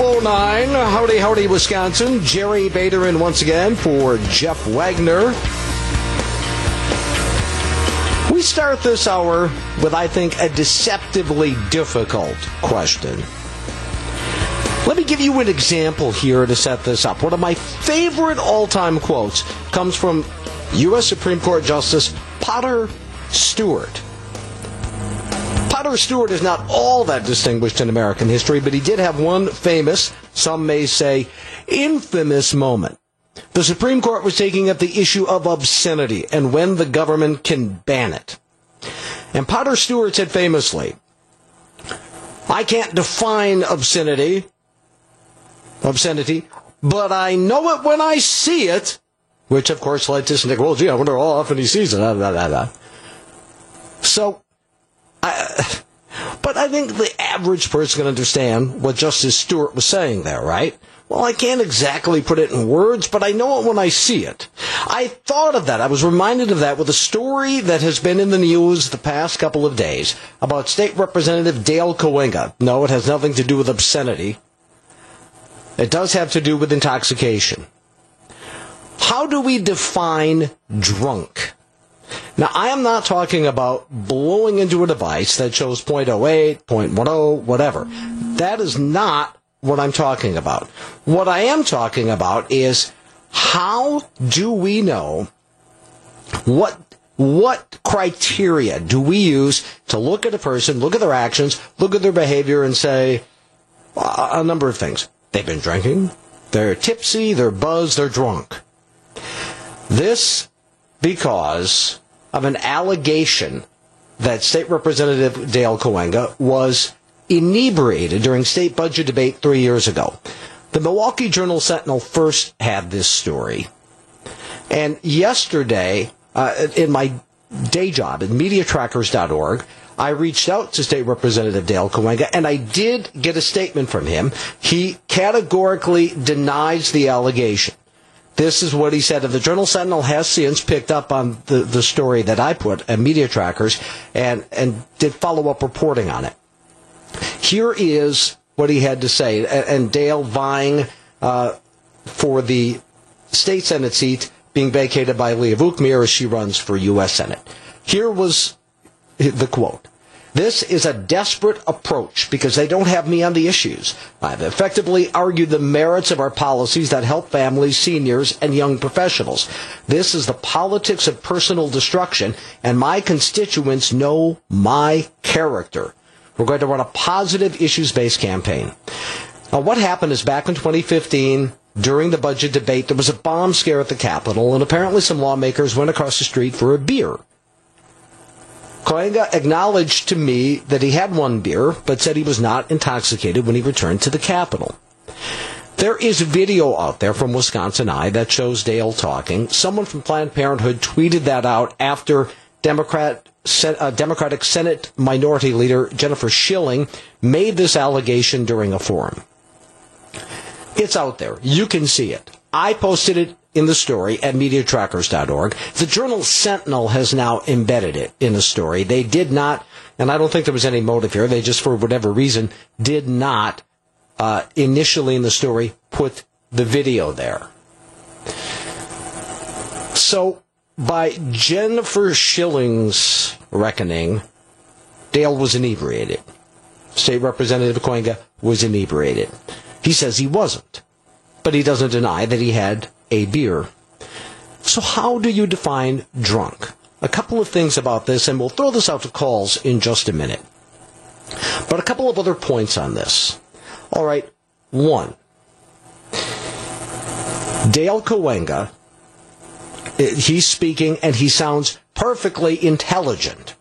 1209, howdy, howdy, Wisconsin. Jerry Bader in once again for Jeff Wagner. We start this hour with, I think, a deceptively difficult question. Let me give you an example here to set this up. One of my favorite all time quotes comes from U.S. Supreme Court Justice Potter Stewart. Potter Stewart is not all that distinguished in American history, but he did have one famous, some may say infamous moment. The Supreme Court was taking up the issue of obscenity and when the government can ban it. And Potter Stewart said famously, I can't define obscenity, obscenity, but I know it when I see it, which of course led to Nick, well, gee, I wonder how often he sees it. So I, but I think the average person can understand what Justice Stewart was saying there, right? Well, I can't exactly put it in words, but I know it when I see it. I thought of that. I was reminded of that with a story that has been in the news the past couple of days about State Representative Dale Kooyenga. No, it has nothing to do with obscenity. It does have to do with intoxication. How do we define drunk? Now, I am not talking about blowing into a device that shows 0.08, 0.10, whatever. That is not what I'm talking about. What I am talking about is how do we know what what criteria do we use to look at a person, look at their actions, look at their behavior, and say uh, a number of things? They've been drinking, they're tipsy, they're buzzed, they're drunk. This because of an allegation that State Representative Dale Kooyenga was inebriated during state budget debate three years ago. The Milwaukee Journal Sentinel first had this story. And yesterday, uh, in my day job at MediaTrackers.org, I reached out to State Representative Dale Kooyenga, and I did get a statement from him. He categorically denies the allegation. This is what he said. And the Journal Sentinel has since picked up on the, the story that I put at Media Trackers and, and did follow up reporting on it. Here is what he had to say. And, and Dale vying uh, for the state Senate seat being vacated by Leah Vukmir as she runs for U.S. Senate. Here was the quote. This is a desperate approach because they don't have me on the issues. I've effectively argued the merits of our policies that help families, seniors, and young professionals. This is the politics of personal destruction, and my constituents know my character. We're going to run a positive issues based campaign. Now, what happened is back in 2015, during the budget debate, there was a bomb scare at the Capitol, and apparently some lawmakers went across the street for a beer. Kooyenga acknowledged to me that he had one beer, but said he was not intoxicated when he returned to the Capitol. There is video out there from Wisconsin Eye that shows Dale talking. Someone from Planned Parenthood tweeted that out after Democrat, uh, Democratic Senate Minority Leader Jennifer Schilling made this allegation during a forum. It's out there. You can see it. I posted it in the story at MediaTrackers.org. The Journal Sentinel has now embedded it in the story. They did not, and I don't think there was any motive here. They just, for whatever reason, did not uh, initially in the story put the video there. So, by Jennifer Schilling's reckoning, Dale was inebriated. State Representative Kooyenga was inebriated. He says he wasn't, but he doesn't deny that he had a beer. So, how do you define drunk? A couple of things about this, and we'll throw this out to calls in just a minute. But a couple of other points on this. All right, one. Dale Kooyenga, eh, he's speaking and he sounds perfectly intelligent.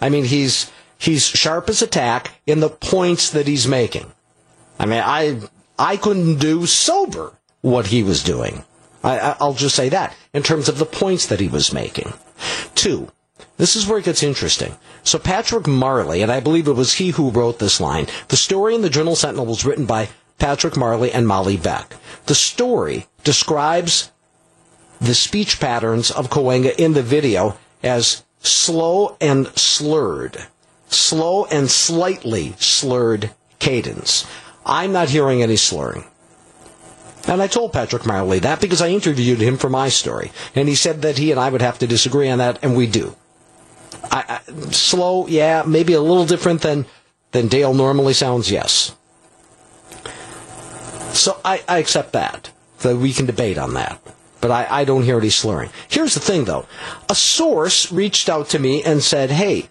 I mean, he's he's sharp as a tack in the points that he's making. I mean, I I couldn't do sober what he was doing. I, will just say that in terms of the points that he was making. Two, this is where it gets interesting. So Patrick Marley, and I believe it was he who wrote this line, the story in the Journal Sentinel was written by Patrick Marley and Molly Beck. The story describes the speech patterns of Kooyenga in the video as slow and slurred, slow and slightly slurred cadence. I'm not hearing any slurring. And I told Patrick Marley that because I interviewed him for my story. And he said that he and I would have to disagree on that, and we do. I, I, slow, yeah, maybe a little different than, than Dale normally sounds, yes. So I, I accept that. That we can debate on that. But I, I don't hear any slurring. Here's the thing, though. A source reached out to me and said, hey,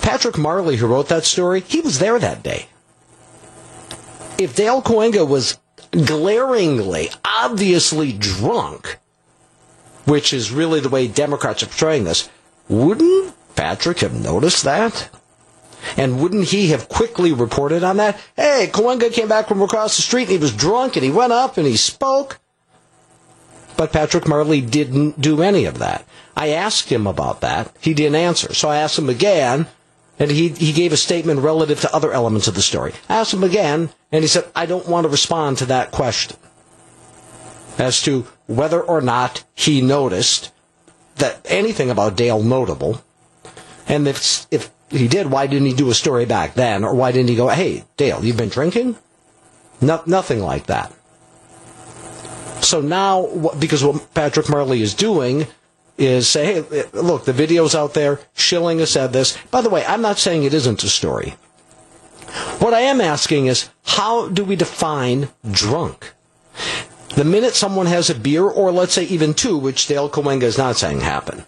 Patrick Marley, who wrote that story, he was there that day. If Dale Kooyenga was glaringly, obviously drunk, which is really the way Democrats are portraying this, wouldn't Patrick have noticed that? And wouldn't he have quickly reported on that? Hey, Kooyenga came back from across the street and he was drunk and he went up and he spoke. But Patrick Marley didn't do any of that. I asked him about that. He didn't answer. So I asked him again, and he, he gave a statement relative to other elements of the story. I asked him again, and he said, I don't want to respond to that question as to whether or not he noticed that anything about Dale notable. And if, if he did, why didn't he do a story back then? Or why didn't he go, hey, Dale, you've been drinking? No, nothing like that. So now, because what Patrick Marley is doing is say, hey, look, the video's out there. Schilling has said this. By the way, I'm not saying it isn't a story. What I am asking is, how do we define drunk? The minute someone has a beer, or let's say even two, which Dale Kooyenga is not saying happen.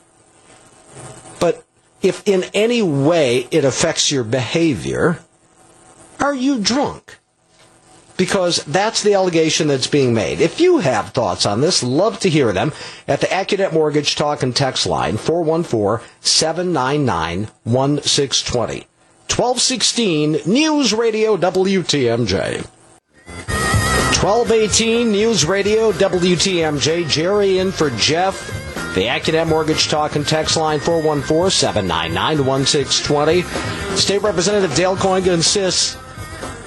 But if in any way it affects your behavior, are you drunk? Because that's the allegation that's being made. If you have thoughts on this, love to hear them at the AccuNet Mortgage Talk and Text line 414-799-1620. 1216 News Radio WTMJ. 1218 News Radio WTMJ. Jerry in for Jeff. The AccuNet Mortgage Talk and Text line 414-799-1620. State Representative Dale Kooyenga insists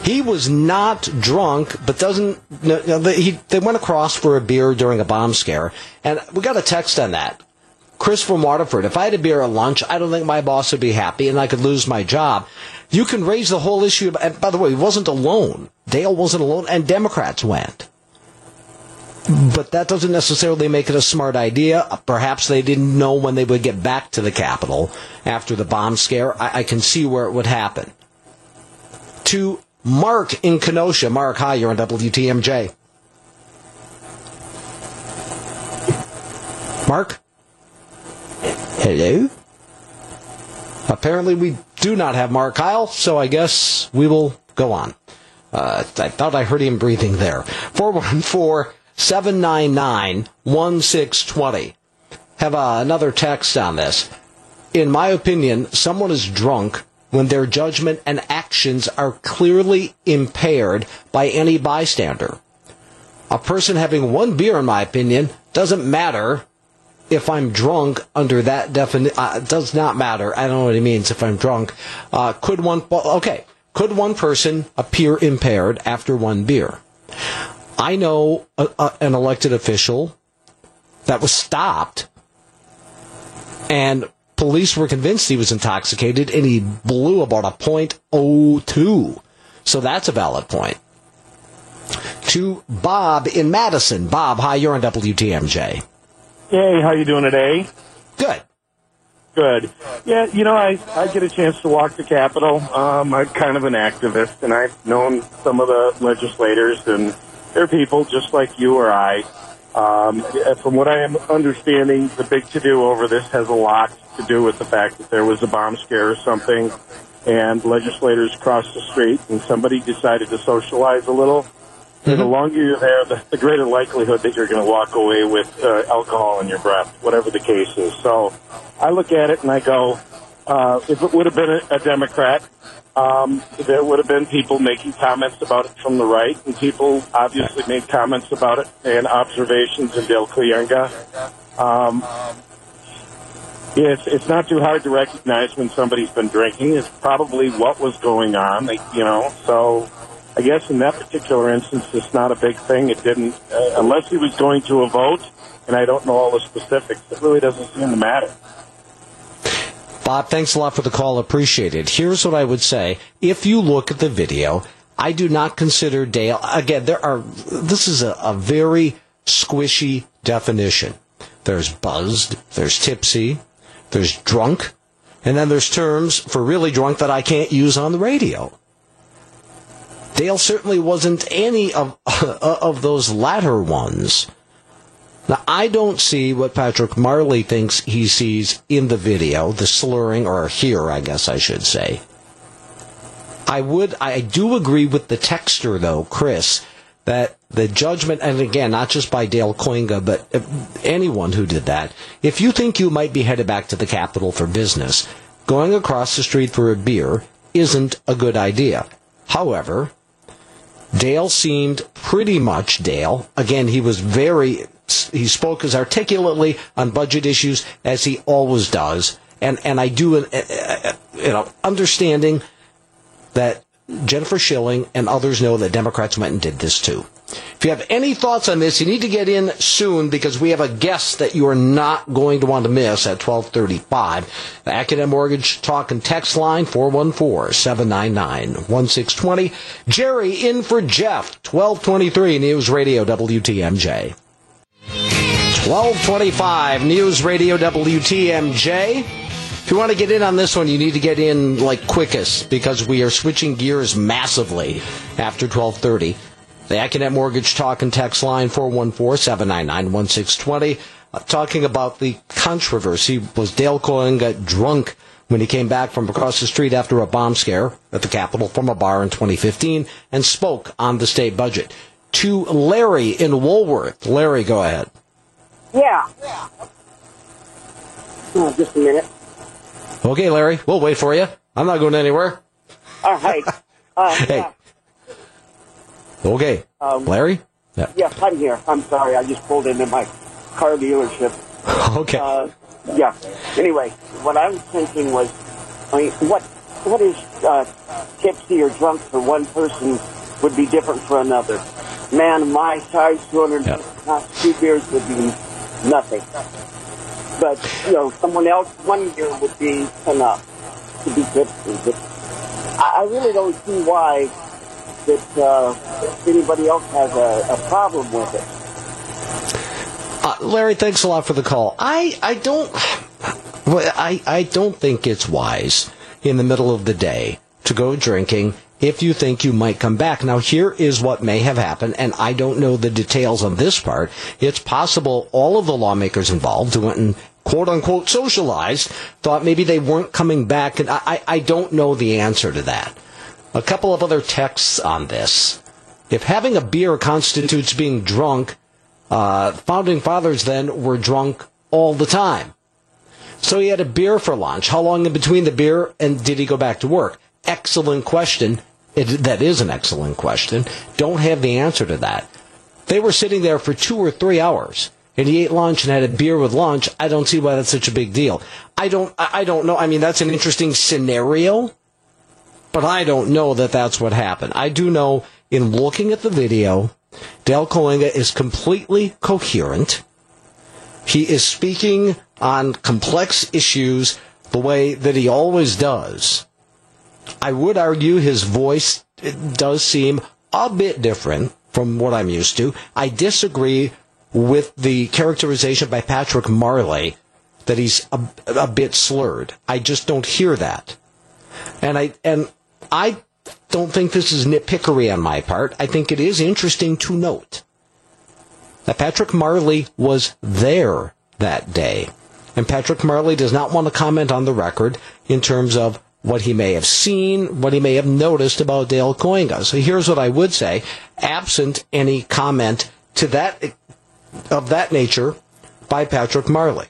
he was not drunk, but doesn't. he, they went across for a beer during a bomb scare, and we got a text on that. Chris from Waterford, if I had a beer at lunch, I don't think my boss would be happy and I could lose my job. You can raise the whole issue. And by the way, he wasn't alone. Dale wasn't alone, and Democrats went. But that doesn't necessarily make it a smart idea. Perhaps they didn't know when they would get back to the Capitol after the bomb scare. I, I can see where it would happen. To Mark in Kenosha. Mark, hi, you're on WTMJ. Mark? Hello? Apparently, we do not have Mark Kyle, so I guess we will go on. Uh, I thought I heard him breathing there. 414 799 1620. Have uh, another text on this. In my opinion, someone is drunk when their judgment and actions are clearly impaired by any bystander. A person having one beer, in my opinion, doesn't matter if I'm drunk under that definition. Uh, does not matter. I don't know what he means if I'm drunk. Uh, could one, okay, could one person appear impaired after one beer? I know a, a, an elected official that was stopped and police were convinced he was intoxicated and he blew about a .02. So that's a valid point. To Bob in Madison. Bob, hi, you're on WTMJ. Hey, how you doing today? Good. Good. Yeah, you know, I, I get a chance to walk the Capitol. Um, I'm kind of an activist, and I've known some of the legislators, and they're people just like you or I. Um, from what I am understanding, the big to-do over this has a lot to do with the fact that there was a bomb scare or something, and legislators crossed the street, and somebody decided to socialize a little. Mm-hmm. And the longer you're there, the, the greater likelihood that you're going to walk away with uh, alcohol in your breath, whatever the case is. So I look at it and I go, uh, if it would have been a, a Democrat, um, there would have been people making comments about it from the right, and people obviously made comments about it and observations in Dale Kooyenga. Um, it's it's not too hard to recognize when somebody's been drinking. It's probably what was going on, you know. So I guess in that particular instance, it's not a big thing. It didn't, uh, unless he was going to a vote, and I don't know all the specifics. It really doesn't seem to matter. Bob, thanks a lot for the call. Appreciate it. Here's what I would say. If you look at the video, I do not consider Dale, again, there are, this is a, a very squishy definition. There's buzzed, there's tipsy, there's drunk, and then there's terms for really drunk that I can't use on the radio. Dale certainly wasn't any of, of those latter ones. Now, I don't see what Patrick Marley thinks he sees in the video, the slurring, or here, I guess I should say. I would, I do agree with the texter, though, Chris, that the judgment, and again, not just by Dale Kooyenga, but anyone who did that, if you think you might be headed back to the Capitol for business, going across the street for a beer isn't a good idea. However, Dale seemed pretty much Dale. Again, he was very, he spoke as articulately on budget issues as he always does. And, and I do, uh, uh, you know, understanding that Jennifer Schilling and others know that Democrats went and did this too. If you have any thoughts on this, you need to get in soon because we have a guest that you are not going to want to miss at 1235. The Accunet Mortgage Talk and Text line, 414-799-1620. Jerry in for Jeff, 1223 News Radio WTMJ. 1225 News Radio WTMJ. If you want to get in on this one, you need to get in like quickest because we are switching gears massively after 1230. The Accunet Mortgage Talk and Text line 414-799-1620. Uh, talking about the controversy. Was Dale Kooyenga drunk when he came back from across the street after a bomb scare at the Capitol from a bar in 2015 and spoke on the state budget? To Larry in Woolworth. Larry, go ahead. Yeah. Oh, just a minute. Okay, Larry, we'll wait for you. I'm not going anywhere. All right. Uh, hey. yeah. Okay. Um, Larry? Yeah. Yes, I'm here. I'm sorry. I just pulled into my car dealership. okay. Uh, yeah. Anyway, what I was thinking was, I mean, what what is uh, tipsy or drunk for one person would be different for another. Man, my size, 200 Yep. two beers would be nothing. But, you know, someone else, one beer would be enough to be tipsy. But I, I really don't see why that uh, anybody else has a, a problem with it. Uh, Larry, thanks a lot for the call. I, I don't, I, I don't think it's wise in the middle of the day to go drinking if you think you might come back. Now, here is what may have happened, and I don't know the details on this part. It's possible all of the lawmakers involved who went and quote unquote socialized thought maybe they weren't coming back, and I, I, don't know the answer to that. A couple of other texts on this. If having a beer constitutes being drunk, uh, founding fathers then were drunk all the time. So he had a beer for lunch. How long in between the beer and did he go back to work? Excellent question. It, that is an excellent question. Don't have the answer to that. They were sitting there for two or three hours and he ate lunch and had a beer with lunch. I don't see why that's such a big deal. I don't, I don't know. I mean, that's an interesting scenario, but I don't know that that's what happened. I do know in looking at the video, Dale Kooyenga is completely coherent. He is speaking on complex issues the way that he always does. I would argue his voice does seem a bit different from what I'm used to. I disagree with the characterization by Patrick Marley that he's a, a bit slurred. I just don't hear that. And I and I don't think this is nitpickery on my part. I think it is interesting to note that Patrick Marley was there that day. And Patrick Marley does not want to comment on the record in terms of what he may have seen, what he may have noticed about Dale Kooyenga. So here's what I would say, absent any comment to that of that nature by Patrick Marley.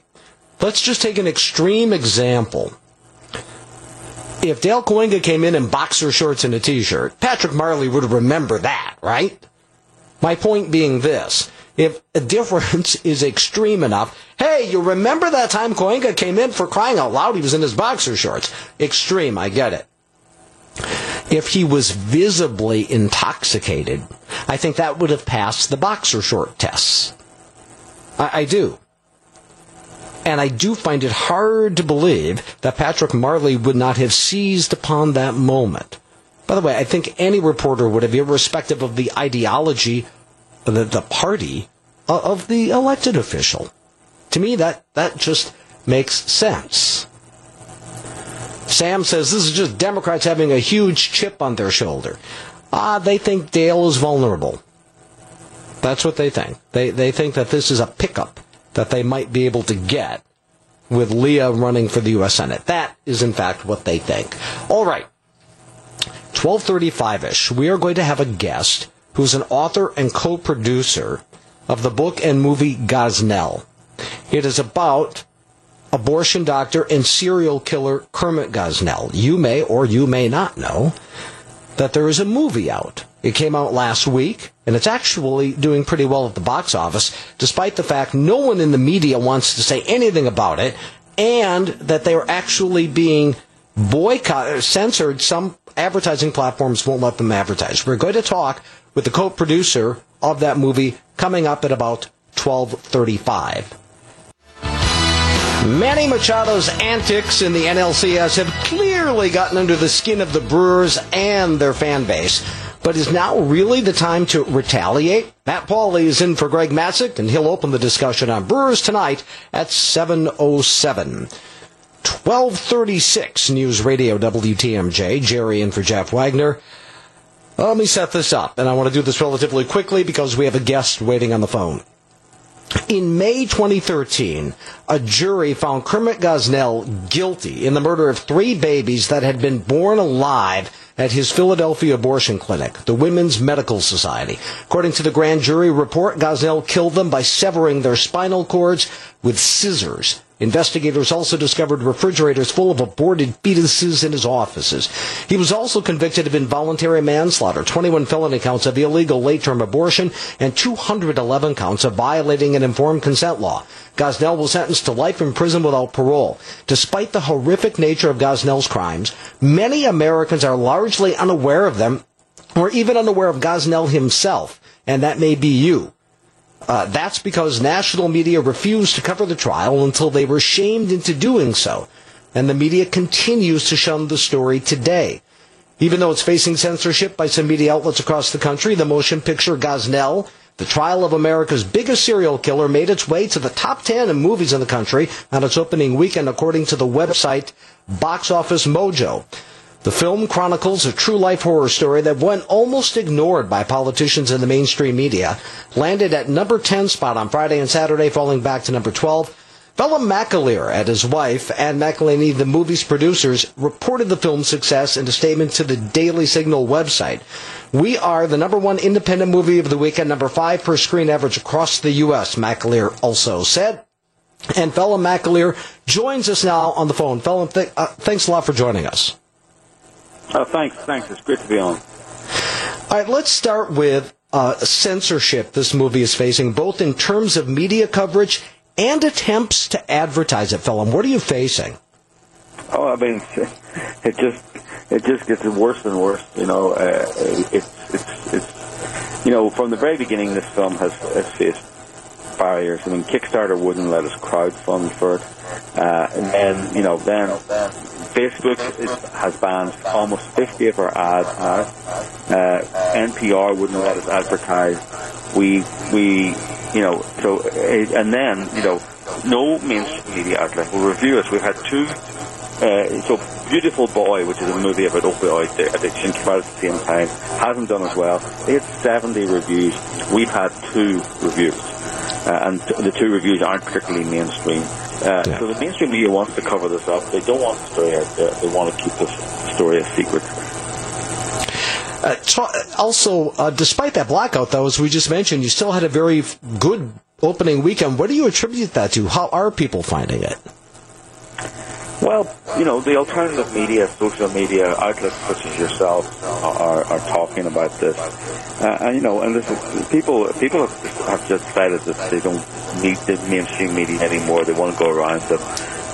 Let's just take an extreme example. If Dale Kooyenga came in in boxer shorts and a t-shirt, Patrick Marley would remember that, right? My point being this. If a difference is extreme enough, hey, you remember that time Kooyenga came in for crying out loud? He was in his boxer shorts. Extreme, I get it. If he was visibly intoxicated, I think that would have passed the boxer short tests. I, I do. And I do find it hard to believe that Patrick Marley would not have seized upon that moment By the way, I think any reporter would have, irrespective of the ideology, the, the party of the elected official. To me, that, that just makes sense. Sam says this is just Democrats having a huge chip on their shoulder. Ah, they think Dale is vulnerable. That's what they think. They, they think that this is a pickup that they might be able to get with Leah running for the U.S. Senate. That is, in fact, what they think. All right. 1235-ish, we are going to have a guest who's an author and co-producer of the book and movie Gosnell. It is about abortion doctor and serial killer Kermit Gosnell. You may or you may not know that there is a movie out. It came out last week, and it's actually doing pretty well at the box office, despite the fact no one in the media wants to say anything about it, and that they are actually being boycotted, censored. Some advertising platforms won't let them advertise. We're going to talk with the co-producer of that movie coming up at about 1235. Manny Machado's antics in the NLCS have clearly gotten under the skin of the Brewers and their fan base. But is now really the time to retaliate? Matt Pauley is in for Greg Matzek, and he'll open the discussion on Brewers tonight at 7.07. 1236 News Radio WTMJ. Jerry in for Jeff Wagner. Let me set this up, and I want to do this relatively quickly because we have a guest waiting on the phone. In May 2013, a jury found Kermit Gosnell guilty in the murder of three babies that had been born alive at his Philadelphia abortion clinic, the Women's Medical Society. According to the grand jury report, Gosnell killed them by severing their spinal cords with scissors. Investigators also discovered refrigerators full of aborted fetuses in his offices. He was also convicted of involuntary manslaughter, 21 felony counts of illegal late-term abortion, and 211 counts of violating an informed consent law. Gosnell was sentenced to life in prison without parole. Despite the horrific nature of Gosnell's crimes, many Americans are largely unaware of them, or even unaware of Gosnell himself, and that may be you. Uh, that's because national media refused to cover the trial until they were shamed into doing so. And the media continues to shun the story today. Even though it's facing censorship by some media outlets across the country, the motion picture Gosnell, the trial of America's biggest serial killer, made its way to the top 10 in movies in the country on its opening weekend, according to the website Box Office Mojo. The film chronicles a true life horror story that went almost ignored by politicians in the mainstream media, landed at number 10 spot on Friday and Saturday, falling back to number 12. Phelim McAleer and his wife, Ann McElhinney, the movie's producers, reported the film's success in a statement to the Daily Signal website. We are the number one independent movie of the week and number five per screen average across the U.S., McAleer also said. And Phelim McAleer joins us now on the phone. Phelim, th- uh, thanks a lot for joining us. Oh, thanks, thanks. It's great to be on. All right, let's start with uh, censorship this movie is facing, both in terms of media coverage and attempts to advertise it. Phelim, what are you facing? Oh, I mean, it just it just gets worse and worse. You know, uh, it's it's it's you know from the very beginning, this film has, has faced barriers. I mean, Kickstarter wouldn't let us crowdfund for it, uh, and then you know then Facebook is, has banned almost 50 of our ads. Uh, NPR wouldn't let us advertise. We, we, you know, so, and then, you know, no mainstream media outlet will review us. We've had two, uh, so Beautiful Boy, which is a movie about opioid addiction, came out at the same time, hasn't done as well. They had 70 reviews. We've had two reviews. Uh, and the two reviews aren't particularly mainstream. Uh, yeah. So the mainstream media wants to cover this up. They don't want the story out there. They want to keep this story a secret. Uh, also, uh, despite that blackout, though, as we just mentioned, you still had a very good opening weekend. What do you attribute that to? How are people finding it? Well, you know, the alternative media, social media outlets such as yourself are, are talking about this. Uh, and, you know, and this is, people, people have, just decided that they don't need the mainstream media anymore. They want to go around them.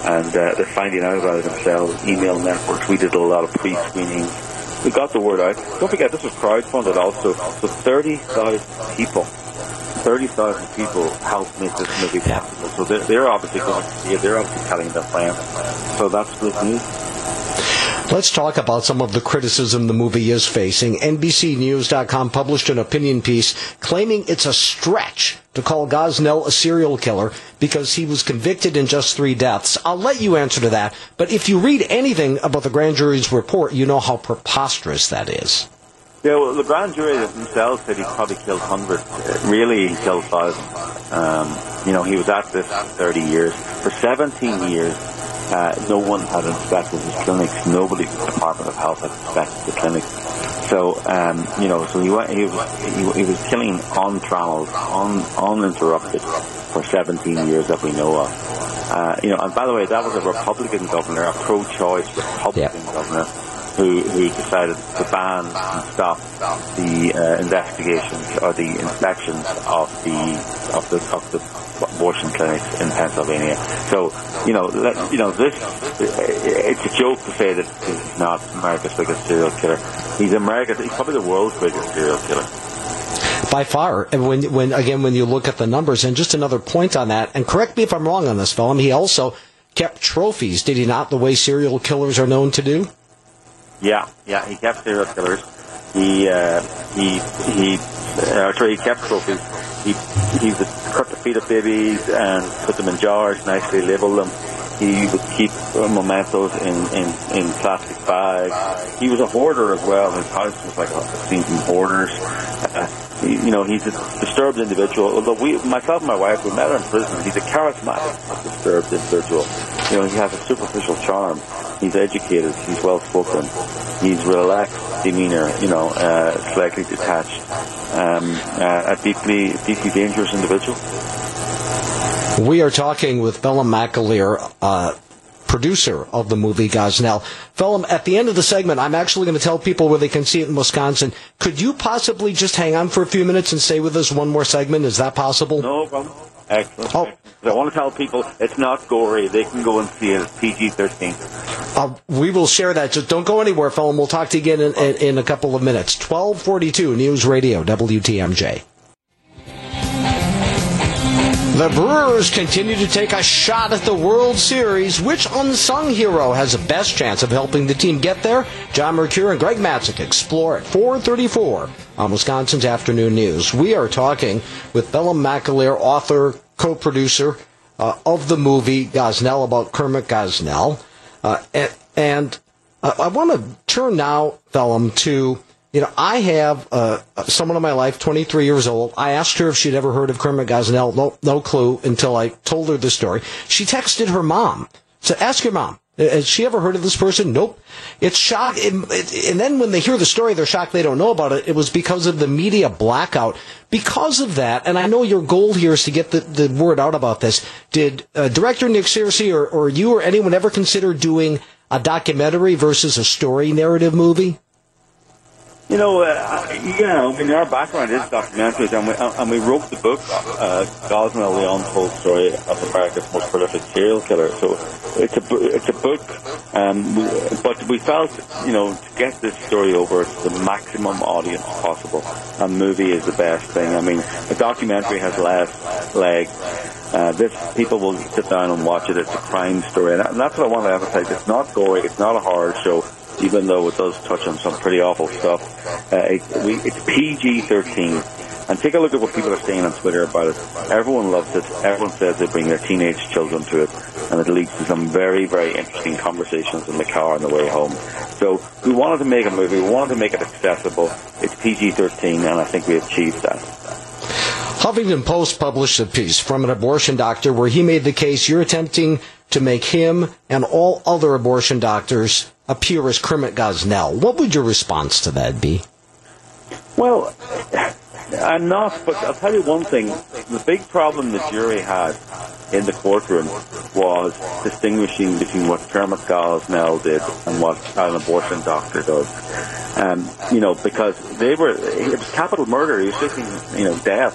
And uh, they're finding out about it themselves. Email networks, we did a lot of pre-screening. We got the word out. Don't forget, this was crowdfunded also. So 30,000 people 30,000 people helped make this movie possible. So they're, they're obviously going to see it. They're obviously telling their plans. So that's good news. Let's talk about some of the criticism the movie is facing. NBCNews.com published an opinion piece claiming it's a stretch to call Gosnell a serial killer because he was convicted in just three deaths. I'll let you answer to that, but if you read anything about the grand jury's report, you know how preposterous that is. Yeah, well, the grand jury themselves said he probably killed hundreds. Really, he killed thousands. Um, you know, he was at this for 30 years. For 17 years, uh, no one had inspected his clinics. Nobody the Department of Health had inspected the clinics. So, um, you know, so he, went, he was he, he was killing untrammeled, un, uninterrupted for 17 years that we know of. Uh, you know, and by the way, that was a Republican governor, a pro-choice Republican yeah. governor who, who decided to ban and stop the uh, investigations or the inspections of the of the of the abortion clinics in Pennsylvania. So, you know, let, you know, this it's a joke to say that he's not America's biggest serial killer. He's America's, he's probably the world's biggest serial killer by far. And when, when again, when you look at the numbers, and just another point on that, and correct me if I'm wrong on this, Phelim, he also kept trophies, did he not? The way serial killers are known to do. Yeah, yeah, he kept serial killers. He uh, he he. Uh, sorry, he kept trophies. He he would cut the feet of babies and put them in jars, nicely label them. He would keep mementos in, in, in plastic bags. He was a hoarder as well. His house was like a scene from hoarders. Uh, you know, he's a disturbed individual. Although we, myself and my wife, we met him in prison. He's a charismatic, disturbed individual. You know, he has a superficial charm. He's educated. He's well spoken. He's relaxed demeanor. You know, uh, slightly detached. Um, uh, a deeply, deeply dangerous individual. We are talking with Phelim McAleer, uh, producer of the movie Gosnell. Phelim, at the end of the segment, I'm actually going to tell people where they can see it in Wisconsin. Could you possibly just hang on for a few minutes and stay with us one more segment? Is that possible? No problem. Excellent. Oh. I want to tell people it's not gory. They can go and see it. It's PG-13. Uh, we will share that. Just don't go anywhere, Phelim. We'll talk to you again in, in, in a couple of minutes. 1242 News Radio, WTMJ. The Brewers continue to take a shot at the World Series. Which unsung hero has the best chance of helping the team get there? John Mercure and Greg Matzek explore at 434 on Wisconsin's Afternoon News. We are talking with Phelim McAleer, author, co-producer uh, of the movie Gosnell about Kermit Gosnell. Uh, and, and uh, I want to turn now, Phelim, to you know, I have uh, someone in my life, 23 years old. I asked her if she'd ever heard of Kermit Gosnell. No, no clue until I told her the story. She texted her mom. So ask your mom. Has she ever heard of this person? Nope. It's shock. It, it, and then when they hear the story, they're shocked they don't know about it. It was because of the media blackout. Because of that, and I know your goal here is to get the, the word out about this. Did uh, director Nick Searcy or, or you or anyone ever consider doing a documentary versus a story narrative movie? You know, uh, yeah, I mean, our background is documentaries, and we, and we wrote the book, uh, Gosnell, the Untold Story of America's Most Prolific Serial Killer. So it's a, it's a book, um, but we felt, you know, to get this story over to the maximum audience possible, a movie is the best thing. I mean, a documentary has less legs. Uh, this people will sit down and watch it. It's a crime story, and that's what I want to emphasize. It's not gory. It's not a horror show even though it does touch on some pretty awful stuff. Uh, it, we, it's PG-13. And take a look at what people are saying on Twitter about it. Everyone loves it. Everyone says they bring their teenage children to it. And it leads to some very, very interesting conversations in the car on the way home. So we wanted to make a movie. We wanted to make it accessible. It's PG-13 and I think we achieved that. Huffington Post published a piece from an abortion doctor where he made the case you're attempting to make him and all other abortion doctors appear as Kermit Gosnell. What would your response to that be? Well, I'm not, but I'll tell you one thing. The big problem the jury had in the courtroom was distinguishing between what Kermit Gosnell did and what an abortion doctor does. Um, you know, because they were, it was capital murder. He was facing, you know, death.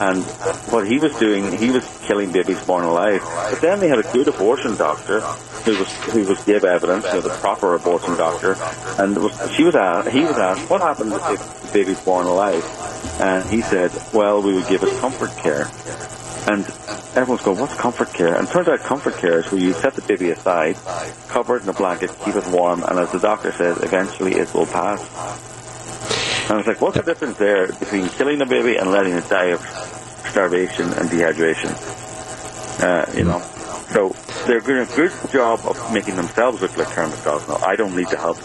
And what he was doing, he was killing babies born alive. But then they had a good abortion doctor who was, who was gave evidence, you know, the proper abortion doctor. And was, she was asked, he was asked, what happened if the baby's born alive? And he said, well, we would give it comfort care. And everyone's going, what's comfort care? And turns out comfort care is where you set the baby aside, cover it in a blanket, keep it warm, and as the doctor says, eventually it will pass. And I was like, what's the difference there between killing the baby and letting it die of starvation and dehydration? Uh, you know, so they're doing a good job of making themselves look like Kermit Gosnell. I don't need to help.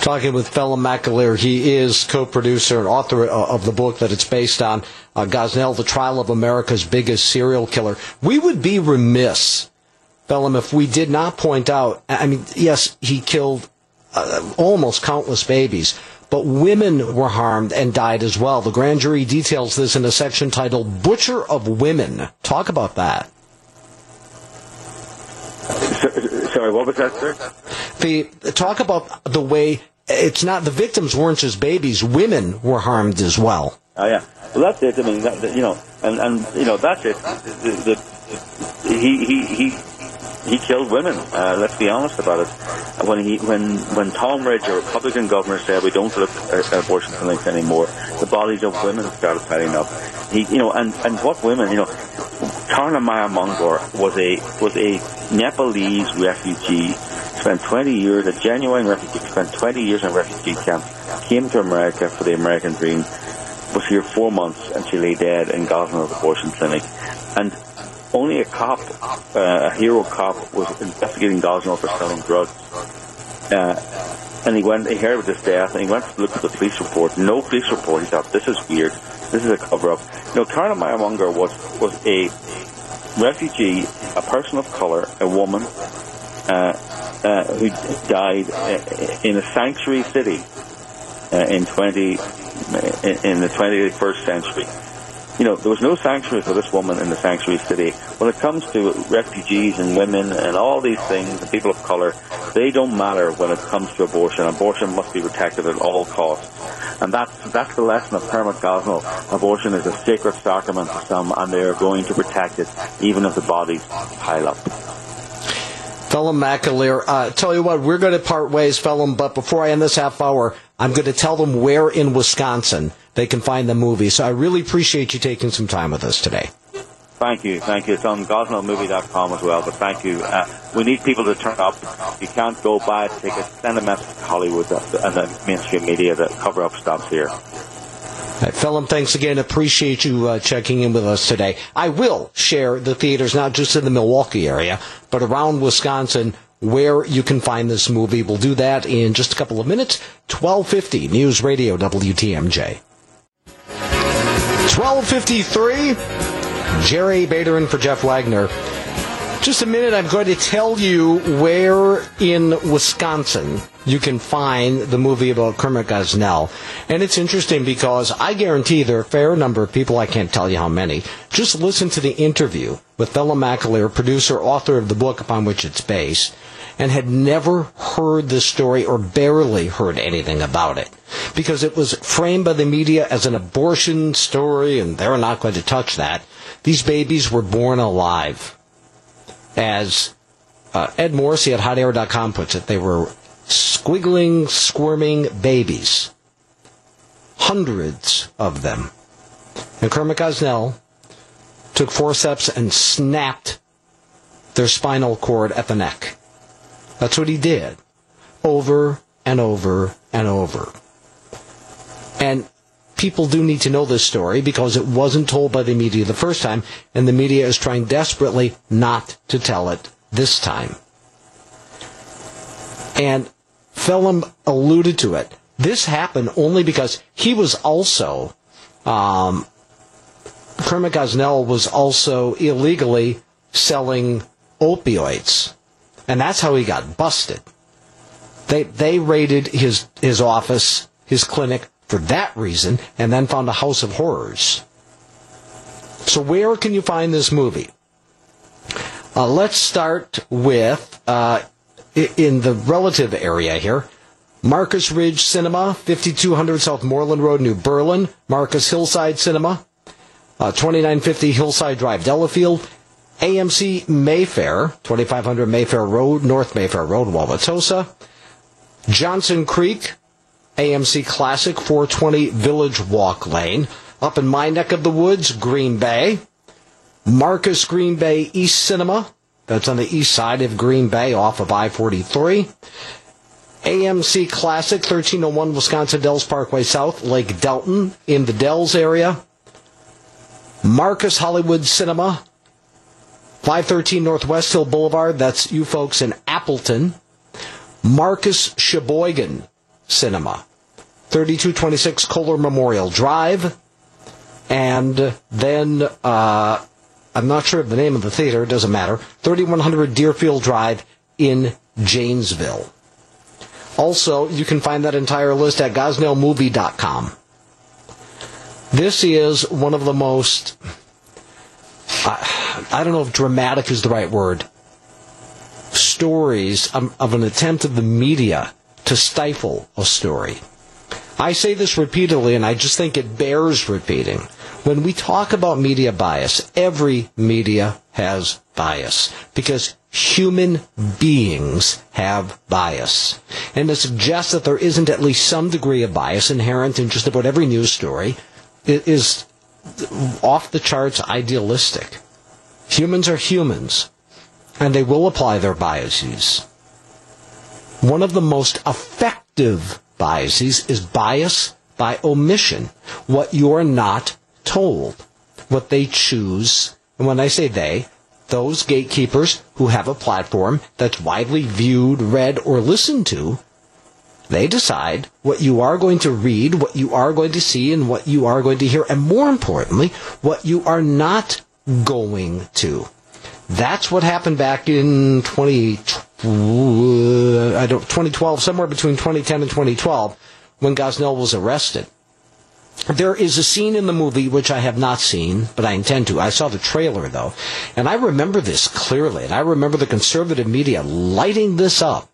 Talking with Phelim McAleer, he is co-producer and author uh, of the book that it's based on, uh, Gosnell, The Trial of America's Biggest Serial Killer. We would be remiss, Phelim, if we did not point out, I mean, yes, he killed uh, almost countless babies, but women were harmed and died as well. The grand jury details this in a section titled Butcher of Women. Talk about that. Sorry, what was that, sir? The talk about the way it's not the victims weren't just babies; women were harmed as well. Oh yeah, well that's it. I mean, that, you know, and and you know that's it. The, the, he he he he killed women. Uh, let's be honest about it. When he when when Tom Ridge, a Republican governor, said we don't look at abortion clinics anymore, the bodies of women started piling up. He, you know, and and what women, you know, Tarna Maya Mongar was a was a Nepalese refugee. Spent 20 years, a genuine refugee. Spent 20 years in a refugee camp. Came to America for the American dream. Was here four months, and she lay dead in Gosnell's abortion clinic. And only a cop, uh, a hero cop, was investigating Gosnell for selling drugs. Uh, and he went, he heard of this death, and he went to look at the police report. No police report. He thought, this is weird. This is a cover-up. You know, Tarna Maya was, was a refugee, a person of color, a woman, uh, uh, who died uh, in a sanctuary city uh, in 20, in the 21st century you know, there was no sanctuary for this woman in the sanctuary city. When it comes to refugees and women and all these things, and people of color, they don't matter when it comes to abortion. Abortion must be protected at all costs. And that's, that's the lesson of Kermit Gosnell. Abortion is a sacred sacrament to some, and they are going to protect it, even if the bodies pile up. Phelim McAleer, uh, tell you what, we're going to part ways, Phelim, but before I end this half hour, I'm going to tell them where in Wisconsin they can find the movie. So I really appreciate you taking some time with us today. Thank you, thank you. It's on GosnellMovie.com as well, but thank you. Uh, we need people to turn up. You can't go buy a ticket. Send a message to Hollywood and the mainstream media that cover up stops here. Right, Phelim, thanks again. Appreciate you uh, checking in with us today. I will share the theaters, not just in the Milwaukee area, but around Wisconsin, where you can find this movie. We'll do that in just a couple of minutes. 1250 News Radio WTMJ. 1253 Jerry Bader for Jeff Wagner. Just a minute, I'm going to tell you where in Wisconsin you can find the movie about Kermit Gosnell. And it's interesting because I guarantee there are a fair number of people, I can't tell you how many, just listen to the interview with Phelim McAleer, producer, author of the book upon which it's based, and had never heard the story or barely heard anything about it. Because it was framed by the media as an abortion story, and they're not going to touch that. These babies were born alive as uh, Ed Morrissey at hotair.com puts it, they were squiggling, squirming babies. Hundreds of them. And Kermit Gosnell took forceps and snapped their spinal cord at the neck. That's what he did. Over and over and over. And people do need to know this story because it wasn't told by the media the first time, and the media is trying desperately not to tell it this time. And Phelim alluded to it. This happened only because he was also, um, Kermit Gosnell was also illegally selling opioids. And that's how he got busted. They, they raided his, his office, his clinic, for that reason and then found a house of horrors. So where can you find this movie? Uh, let's start with uh, in the relative area here. Marcus Ridge Cinema, 5200 South Moreland Road, New Berlin. Marcus Hillside Cinema, uh, 2950 Hillside Drive, Delafield. AMC Mayfair, 2500 Mayfair Road, North Mayfair Road, Wauwatosa. Johnson Creek, AMC Classic 420 Village Walk Lane. Up in my neck of the woods, Green Bay. Marcus Green Bay East Cinema. That's on the east side of Green Bay off of I 43. AMC Classic, 1301 Wisconsin Dells Parkway South, Lake Delton in the Dells area. Marcus Hollywood Cinema, 513 Northwest Hill Boulevard. That's you folks in Appleton. Marcus Sheboygan Cinema, 3226 Kohler Memorial Drive. And then, uh, I'm not sure of the name of the theater, it doesn't matter. 3100 Deerfield Drive in Janesville. Also, you can find that entire list at gosnellmovie.com. This is one of the most, I, I don't know if dramatic is the right word, stories of, of an attempt of the media to stifle a story. I say this repeatedly, and I just think it bears repeating. When we talk about media bias, every media has bias because human beings have bias. And to suggest that there isn't at least some degree of bias inherent in just about every news story is off the charts idealistic. Humans are humans, and they will apply their biases. One of the most effective biases is bias by omission. What you're not told. What they choose. And when I say they, those gatekeepers who have a platform that's widely viewed, read, or listened to, they decide what you are going to read, what you are going to see, and what you are going to hear, and more importantly, what you are not going to. That's what happened back in 20, I don't, 2012, somewhere between 2010 and 2012, when Gosnell was arrested. There is a scene in the movie which I have not seen, but I intend to. I saw the trailer though, and I remember this clearly, and I remember the conservative media lighting this up.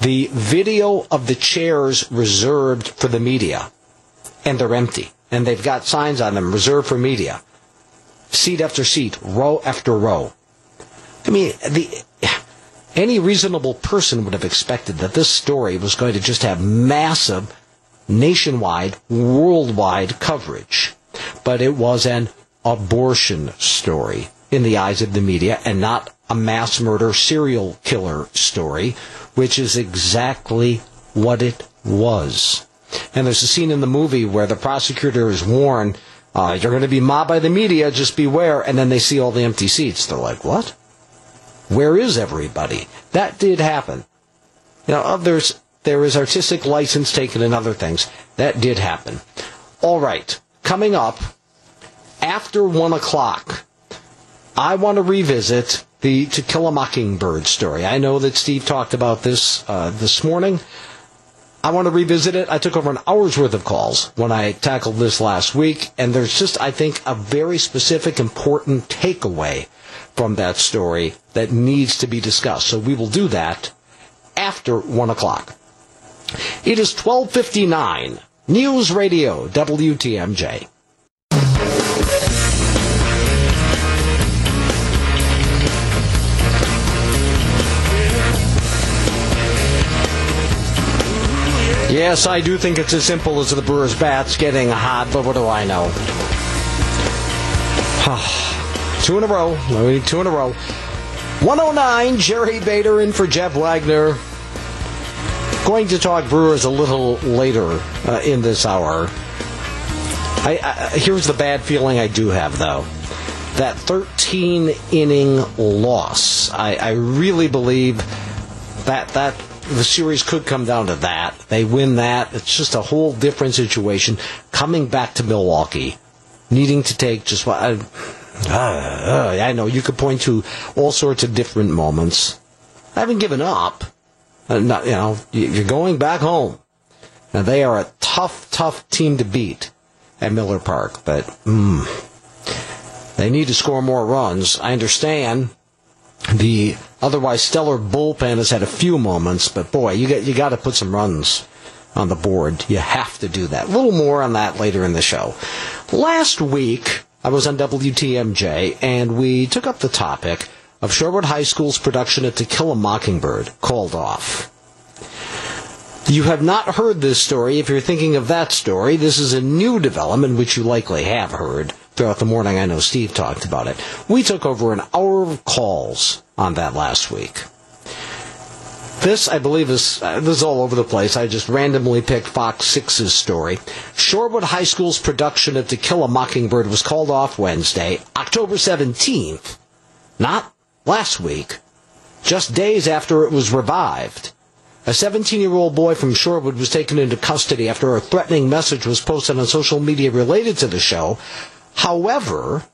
The video of the chairs reserved for the media, and they're empty, and they've got signs on them reserved for media, seat after seat, row after row. I mean, the any reasonable person would have expected that this story was going to just have massive nationwide, worldwide coverage. But it was an abortion story in the eyes of the media and not a mass murder serial killer story, which is exactly what it was. And there's a scene in the movie where the prosecutor is warned, uh, you're going to be mobbed by the media, just beware. And then they see all the empty seats. They're like, what? Where is everybody? That did happen. You know, others there is artistic license taken and other things. That did happen. All right, coming up after one o'clock, I want to revisit the To Kill a Mockingbird story. I know that Steve talked about this uh, this morning. I want to revisit it. I took over an hour's worth of calls when I tackled this last week, and there's just, I think, a very specific, important takeaway from that story that needs to be discussed. So we will do that after one o'clock. It is 1259. News Radio, WTMJ. Yes, I do think it's as simple as the Brewers' bats getting hot, but what do I know? two in a row. We need two in a row. 109, Jerry Bader in for Jeff Wagner. Going to talk Brewers a little later uh, in this hour. I, I, here's the bad feeling I do have, though. That 13 inning loss. I, I really believe that that the series could come down to that. They win that. It's just a whole different situation. Coming back to Milwaukee, needing to take just what. Uh, uh, I know you could point to all sorts of different moments. I haven't given up. Uh, not, you know, you're going back home. Now they are a tough, tough team to beat at Miller Park, but mm, they need to score more runs. I understand the otherwise stellar bullpen has had a few moments, but boy, you got you got to put some runs on the board. You have to do that. A little more on that later in the show. Last week, I was on WTMJ, and we took up the topic of Shorewood High School's production of To Kill a Mockingbird called off. You have not heard this story. If you're thinking of that story, this is a new development which you likely have heard throughout the morning. I know Steve talked about it. We took over an hour of calls on that last week. This, I believe, is uh, this is all over the place. I just randomly picked Fox 6's story. Shorewood High School's production of To Kill a Mockingbird was called off Wednesday, October 17th. Not last week, just days after it was revived. A 17 year old boy from Shorewood was taken into custody after a threatening message was posted on social media related to the show. However,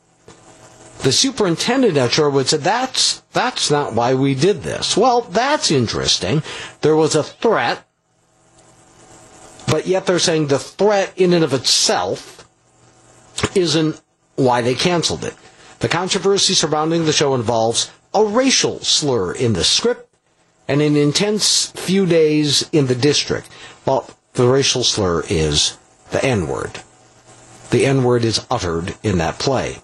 the superintendent at Shorewood said that's that's not why we did this. Well, that's interesting. There was a threat, but yet they're saying the threat in and of itself isn't why they canceled it. The controversy surrounding the show involves a racial slur in the script and an intense few days in the district. Well, the racial slur is the N word. The N word is uttered in that play.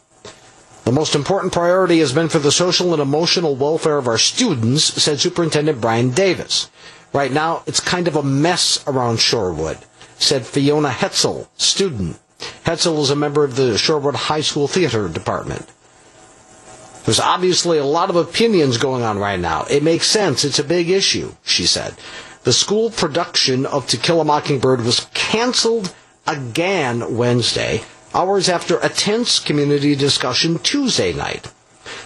The most important priority has been for the social and emotional welfare of our students, said Superintendent Brian Davis. Right now, it's kind of a mess around Shorewood, said Fiona Hetzel, student. Hetzel is a member of the Shorewood High School Theater Department. There's obviously a lot of opinions going on right now. It makes sense. It's a big issue, she said. The school production of To Kill a Mockingbird was canceled again Wednesday hours after a tense community discussion Tuesday night.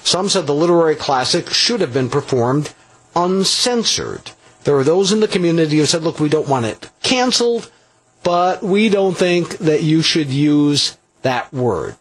Some said the literary classic should have been performed uncensored. There are those in the community who said, look, we don't want it canceled, but we don't think that you should use that word.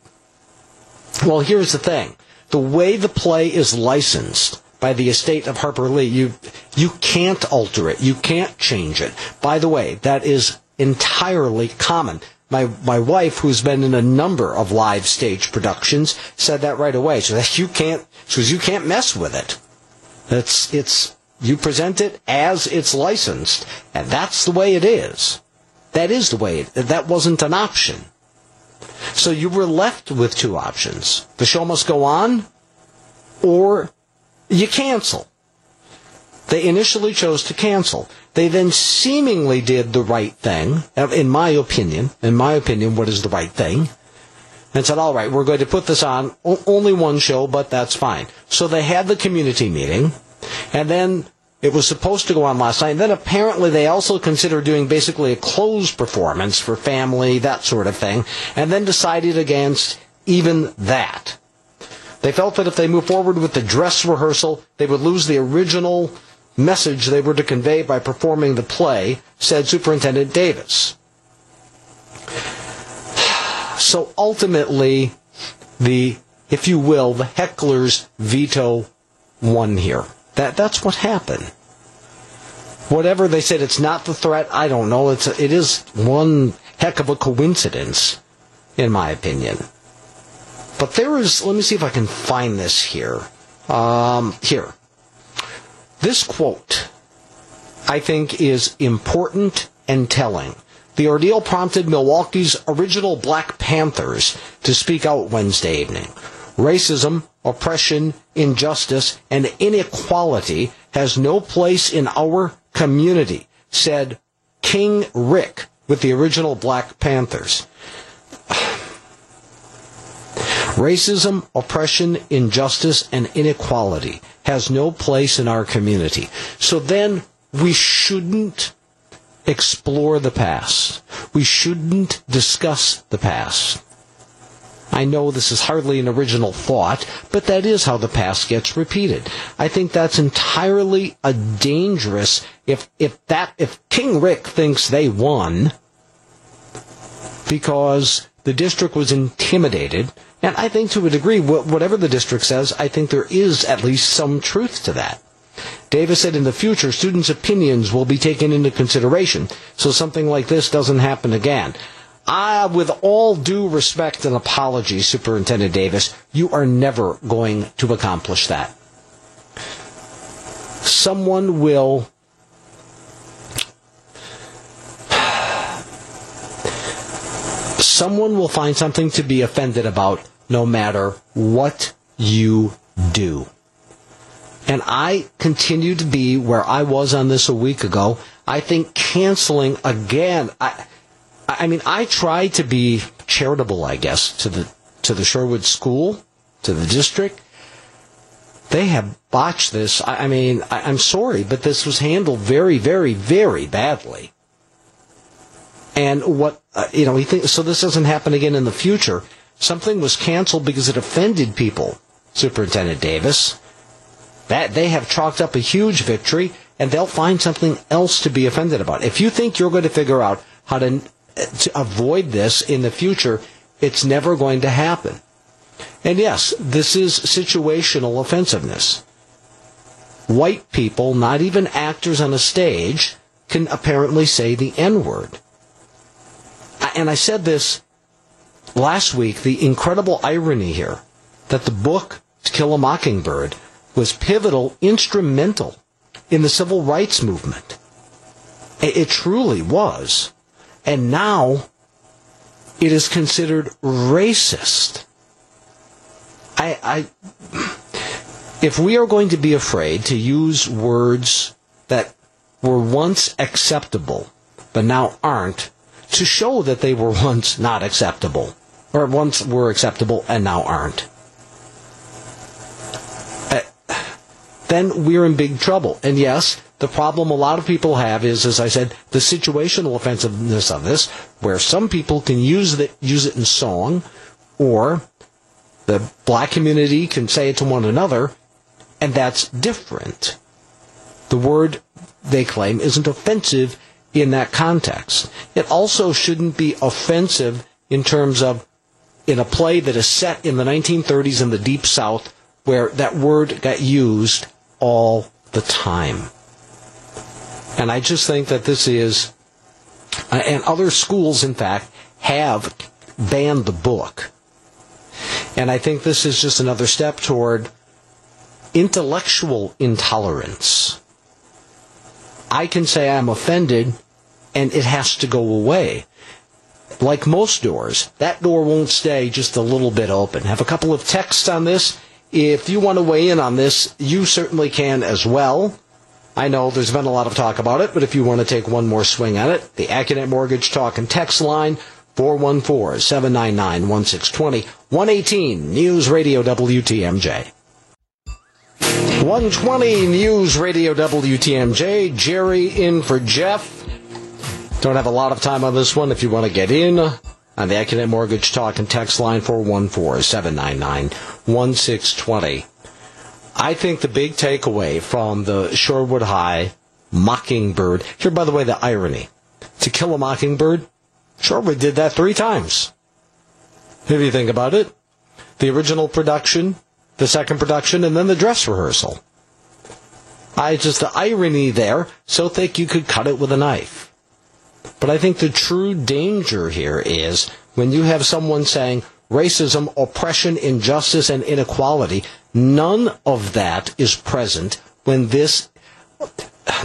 Well, here's the thing. The way the play is licensed by the estate of Harper Lee, you, you can't alter it. You can't change it. By the way, that is entirely common my my wife, who's been in a number of live stage productions, said that right away. So that you can't, so you can't mess with it. It's it's you present it as it's licensed, and that's the way it is. That is the way. It, that wasn't an option. So you were left with two options: the show must go on, or you cancel. They initially chose to cancel. They then seemingly did the right thing, in my opinion. In my opinion, what is the right thing? And said, all right, we're going to put this on only one show, but that's fine. So they had the community meeting, and then it was supposed to go on last night. And then apparently they also considered doing basically a closed performance for family, that sort of thing, and then decided against even that. They felt that if they moved forward with the dress rehearsal, they would lose the original message they were to convey by performing the play, said Superintendent Davis. So ultimately, the, if you will, the heckler's veto won here. That, that's what happened. Whatever they said, it's not the threat. I don't know. It's a, it is one heck of a coincidence, in my opinion. But there is. Let me see if I can find this here. Um, here. This quote, I think, is important and telling. The ordeal prompted Milwaukee's original Black Panthers to speak out Wednesday evening. Racism, oppression, injustice, and inequality has no place in our community, said King Rick with the original Black Panthers. Racism, oppression, injustice, and inequality has no place in our community. So then we shouldn't explore the past. We shouldn't discuss the past. I know this is hardly an original thought, but that is how the past gets repeated. I think that's entirely a dangerous if if that if King Rick thinks they won because the district was intimidated and I think to a degree, whatever the district says, I think there is at least some truth to that. Davis said in the future, students' opinions will be taken into consideration, so something like this doesn't happen again. Ah, with all due respect and apology, Superintendent Davis, you are never going to accomplish that. Someone will someone will find something to be offended about no matter what you do. And I continue to be where I was on this a week ago. I think canceling again, I, I mean, I try to be charitable, I guess, to the to the Shorewood School, to the district. They have botched this. I, I mean, I, I'm sorry, but this was handled very, very, very badly. And what, uh, you know, he thinks, so this doesn't happen again in the future. Something was canceled because it offended people, Superintendent Davis. That they have chalked up a huge victory, and they'll find something else to be offended about. If you think you're going to figure out how to, to avoid this in the future, it's never going to happen. And yes, this is situational offensiveness. White people, not even actors on a stage, can apparently say the N word. And I said this last week the incredible irony here that the book To Kill a Mockingbird was pivotal, instrumental in the civil rights movement. It truly was. And now it is considered racist. I, I, if we are going to be afraid to use words that were once acceptable but now aren't, to show that they were once not acceptable, or once were acceptable and now aren't, uh, then we're in big trouble. And yes, the problem a lot of people have is, as I said, the situational offensiveness of this, where some people can use it, use it in song, or the black community can say it to one another, and that's different. The word they claim isn't offensive in that context. It also shouldn't be offensive in terms of in a play that is set in the 1930s in the Deep South where that word got used all the time. And I just think that this is, uh, and other schools, in fact, have banned the book. And I think this is just another step toward intellectual intolerance. I can say I'm offended and it has to go away. Like most doors, that door won't stay just a little bit open. Have a couple of texts on this. If you want to weigh in on this, you certainly can as well. I know there's been a lot of talk about it, but if you want to take one more swing at it, the Accunet Mortgage Talk and Text line, 414-799-1620, 118 News Radio WTMJ. 120 News Radio WTMJ, Jerry in for Jeff. Don't have a lot of time on this one if you want to get in on the Accunet Mortgage Talk and Text line, 414-799-1620. I think the big takeaway from the Shorewood High Mockingbird, here, by the way, the irony. To kill a mockingbird, Shorewood did that three times. If you think about it, the original production, the second production, and then the dress rehearsal. I just, the irony there, so thick you could cut it with a knife. But I think the true danger here is when you have someone saying, racism, oppression, injustice, and inequality. None of that is present when this,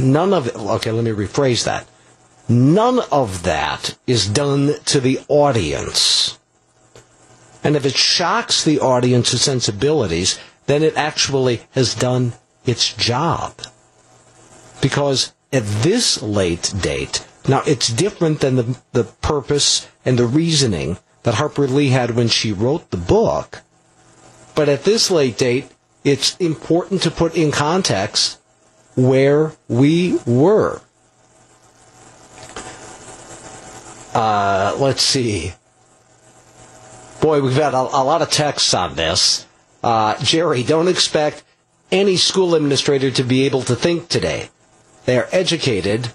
none of it, okay, let me rephrase that. None of that is done to the audience. And if it shocks the audience's sensibilities, then it actually has done its job. Because at this late date, now it's different than the, the purpose and the reasoning that Harper Lee had when she wrote the book. But at this late date, it's important to put in context where we were. Uh, let's see. Boy, we've had a, a lot of texts on this. Uh, Jerry, don't expect any school administrator to be able to think today. They are educated,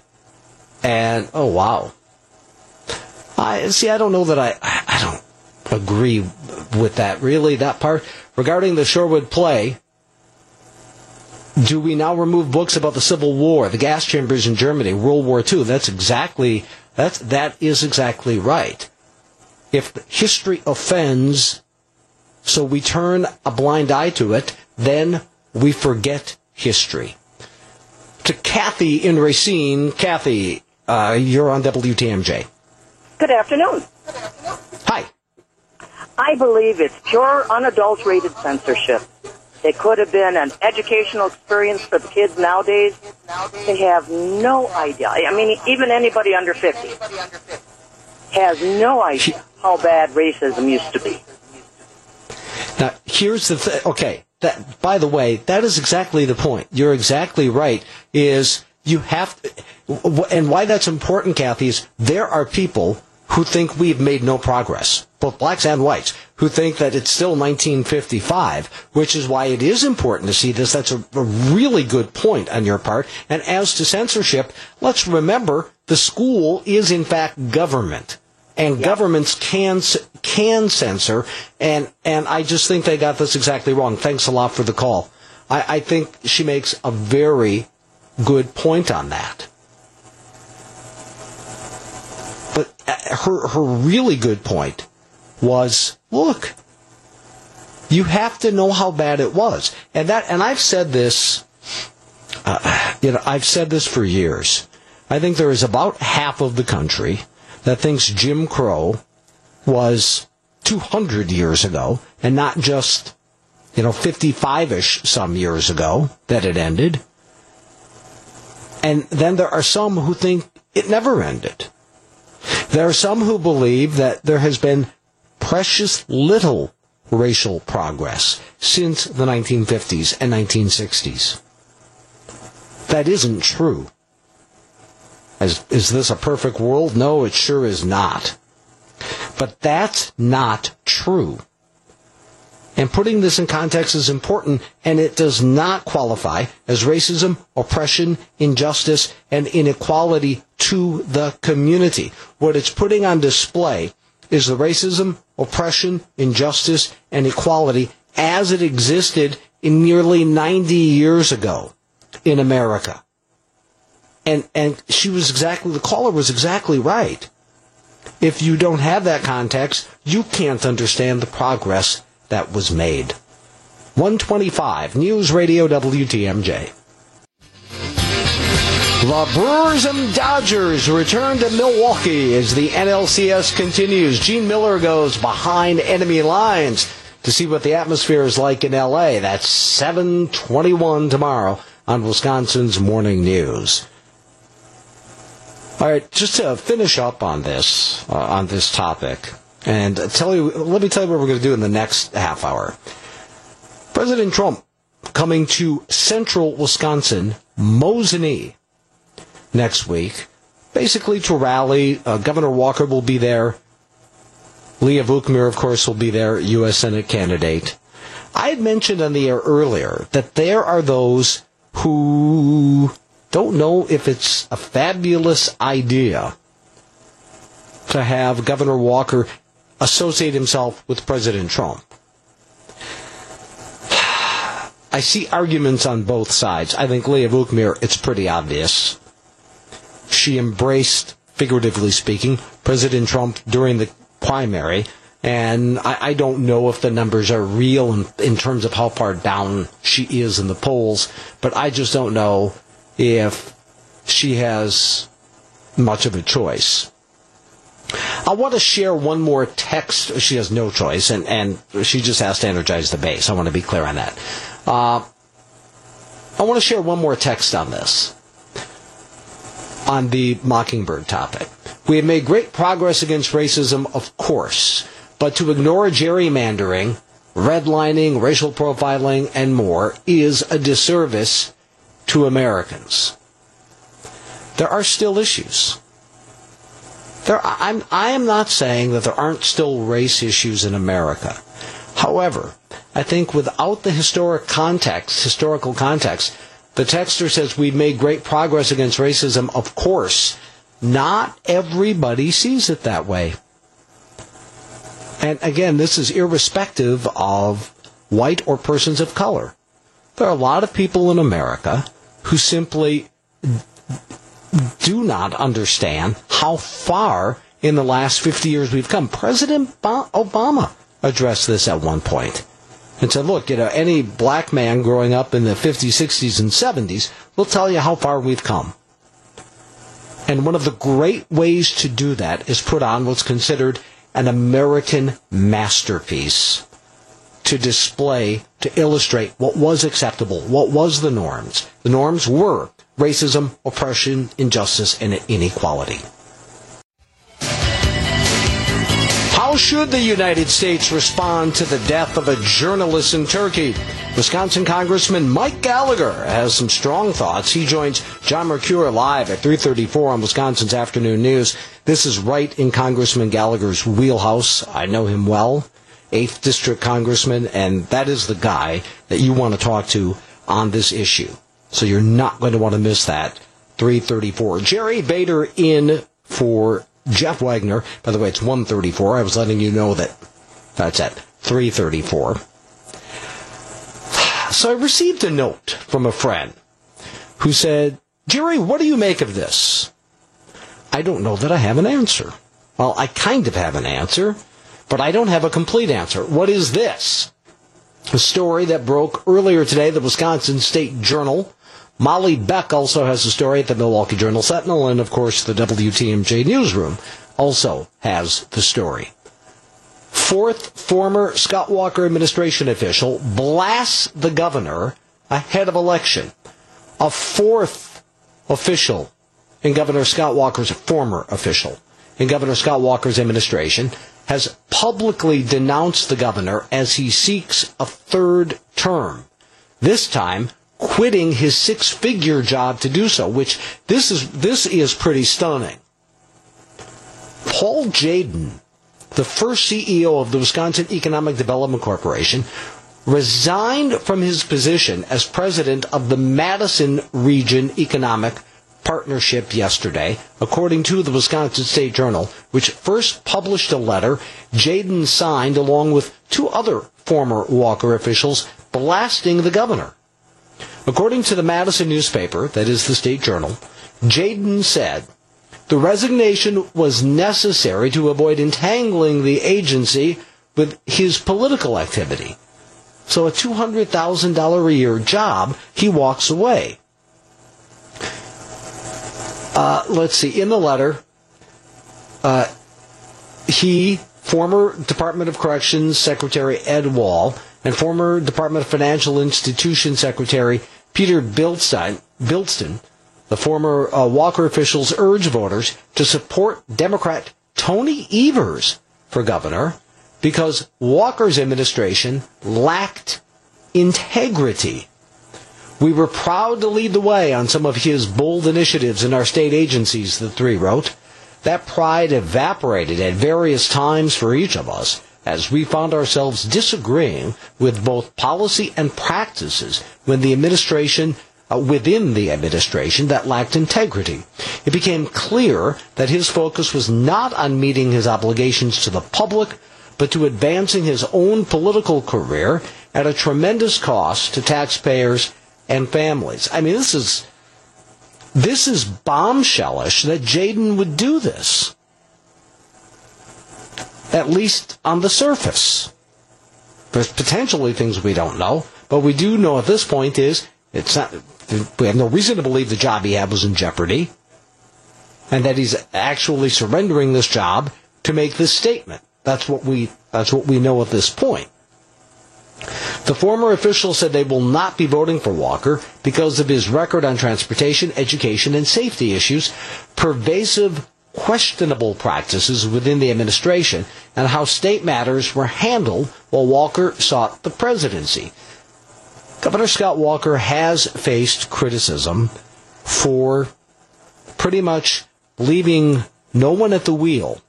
and oh wow, I see. I don't know that I. I don't agree with that. Really, that part regarding the Shorewood play. Do we now remove books about the Civil War, the gas chambers in Germany, World War II? That's exactly that's that is exactly right. If history offends, so we turn a blind eye to it, then we forget history. To Kathy in Racine, Kathy, uh, you're on WTMJ. Good afternoon. Hi. I believe it's pure, unadulterated censorship. It could have been an educational experience for the kids nowadays. They have no idea. I mean, even anybody under 50 has no idea how bad racism used to be. Now, here's the thing. Okay, that by the way, that is exactly the point. You're exactly right. Is you have, and why that's important, Kathy, is there are people who think we've made no progress, both blacks and whites, who think that it's still 1955, which is why it is important to see this. That's a, a really good point on your part. And as to censorship, let's remember the school is in fact government and yep. governments can can censor and and I just think they got this exactly wrong. Thanks a lot for the call. I, I think she makes a very good point on that. But uh, her her really good point was look you have to know how bad it was and that and I've said this uh, you know I've said this for years I think there is about half of the country that thinks Jim Crow was 200 years ago and not just, you know, 55-ish some years ago that it ended. And then there are some who think it never ended. There are some who believe that there has been precious little racial progress since the 1950s and 1960s. That isn't true. As, is this a perfect world? No, it sure is not. But that's not true. And putting this in context is important, and it does not qualify as racism, oppression, injustice, and inequality to the community. What it's putting on display is the racism, oppression, injustice, and equality as it existed in nearly 90 years ago in America and and she was exactly the caller was exactly right. If you don't have that context, you can't understand the progress that was made. 125 News Radio WTMJ. The Brewers and Dodgers return to Milwaukee as the NLCS continues. Gene Mueller goes behind enemy lines to see what the atmosphere is like in LA. That's 721 tomorrow on Wisconsin's Morning News. All right, just to finish up on this uh, on this topic, and tell you, let me tell you what we're going to do in the next half hour. President Trump coming to central Wisconsin, Mosinee, next week, basically to rally. Uh, Governor Walker will be there. Leah Vukmir, of course, will be there, U.S. Senate candidate. I had mentioned on the air earlier that there are those who don't know if it's a fabulous idea to have Governor Walker associate himself with President Trump. I see arguments on both sides. I think Leah Vukmir, it's pretty obvious. She embraced, figuratively speaking, President Trump during the primary, and I, I don't know if the numbers are real in, in terms of how far down she is in the polls, but I just don't know if she has much of a choice. I want to share one more text. She has no choice, and, and she just has to energize the base. I want to be clear on that. Uh, I want to share one more text on this, on the Mockingbird topic. We have made great progress against racism, of course, but to ignore gerrymandering, redlining, racial profiling, and more is a disservice to Americans. There are still issues. There, I'm, I am not saying that there aren't still race issues in America. However, I think without the historic context, historical context, the texter says we've made great progress against racism. Of course, not everybody sees it that way. And again, this is irrespective of white or persons of color. There are a lot of people in America who simply do not understand how far in the last 50 years we've come. President Obama addressed this at one point and said, look, you know, any black man growing up in the 50s, 60s, and 70s will tell you how far we've come. And one of the great ways to do that is put on what's considered an American masterpiece to display, to illustrate what was acceptable, what was the norms. The norms were racism, oppression, injustice, and inequality. How should the United States respond to the death of a journalist in Turkey? Wisconsin Congressman Mike Gallagher has some strong thoughts. He joins John Mercure live at 334 on Wisconsin's Afternoon News. This is right in Congressman Gallagher's wheelhouse. I know him well. 8th District Congressman, and that is the guy that you want to talk to on this issue. So you're not going to want to miss that. 334. Jerry Bader in for Jeff Wagner. By the way, it's 134. I was letting you know that that's at 334. So I received a note from a friend who said, Jerry, what do you make of this? I don't know that I have an answer. Well, I kind of have an answer, but I don't have a complete answer. What is this? A story that broke earlier today, the Wisconsin State Journal. Molly Beck also has a story at the Milwaukee Journal Sentinel, and of course, the WTMJ newsroom also has the story. Fourth former Scott Walker administration official blasts the governor ahead of election. A fourth official in Governor Scott Walker's former official in Governor Scott Walker's administration has publicly denounced the governor as he seeks a third term. This time quitting his six-figure job to do so, which this is this is pretty stunning. Paul Jadin, the first CEO of the Wisconsin Economic Development Corporation, resigned from his position as president of the Madison Region Economic Partnership yesterday, according to the Wisconsin State Journal, which first published a letter Jadin signed along with two other former Walker officials blasting the governor. According to the Madison newspaper, that is the state journal, Jadin said, the resignation was necessary to avoid entangling the agency with his political activity. So a $200,000 a year job, he walks away. Uh, let's see, in the letter, uh, he, former Department of Corrections Secretary Ed Wall, and former Department of Financial Institution Secretary Peter Bildsten, the former uh, Walker officials urge voters to support Democrat Tony Evers for governor because Walker's administration lacked integrity. We were proud to lead the way on some of his bold initiatives in our state agencies, the three wrote. That pride evaporated at various times for each of us as we found ourselves disagreeing with both policy and practices when the administration uh, within the administration that lacked integrity. It became clear that his focus was not on meeting his obligations to the public, but to advancing his own political career at a tremendous cost to taxpayers and families. I mean, this is this is bombshellish that Jadin would do this. At least on the surface. There's potentially things we don't know, but we do know at this point is it's not we have no reason to believe the job he had was in jeopardy, and that he's actually surrendering this job to make this statement. That's what we that's what we know at this point. The former official said they will not be voting for Walker because of his record on transportation, education, and safety issues, pervasive questionable practices within the administration, and how state matters were handled while Walker sought the presidency. Governor Scott Walker has faced criticism for pretty much leaving no one at the wheel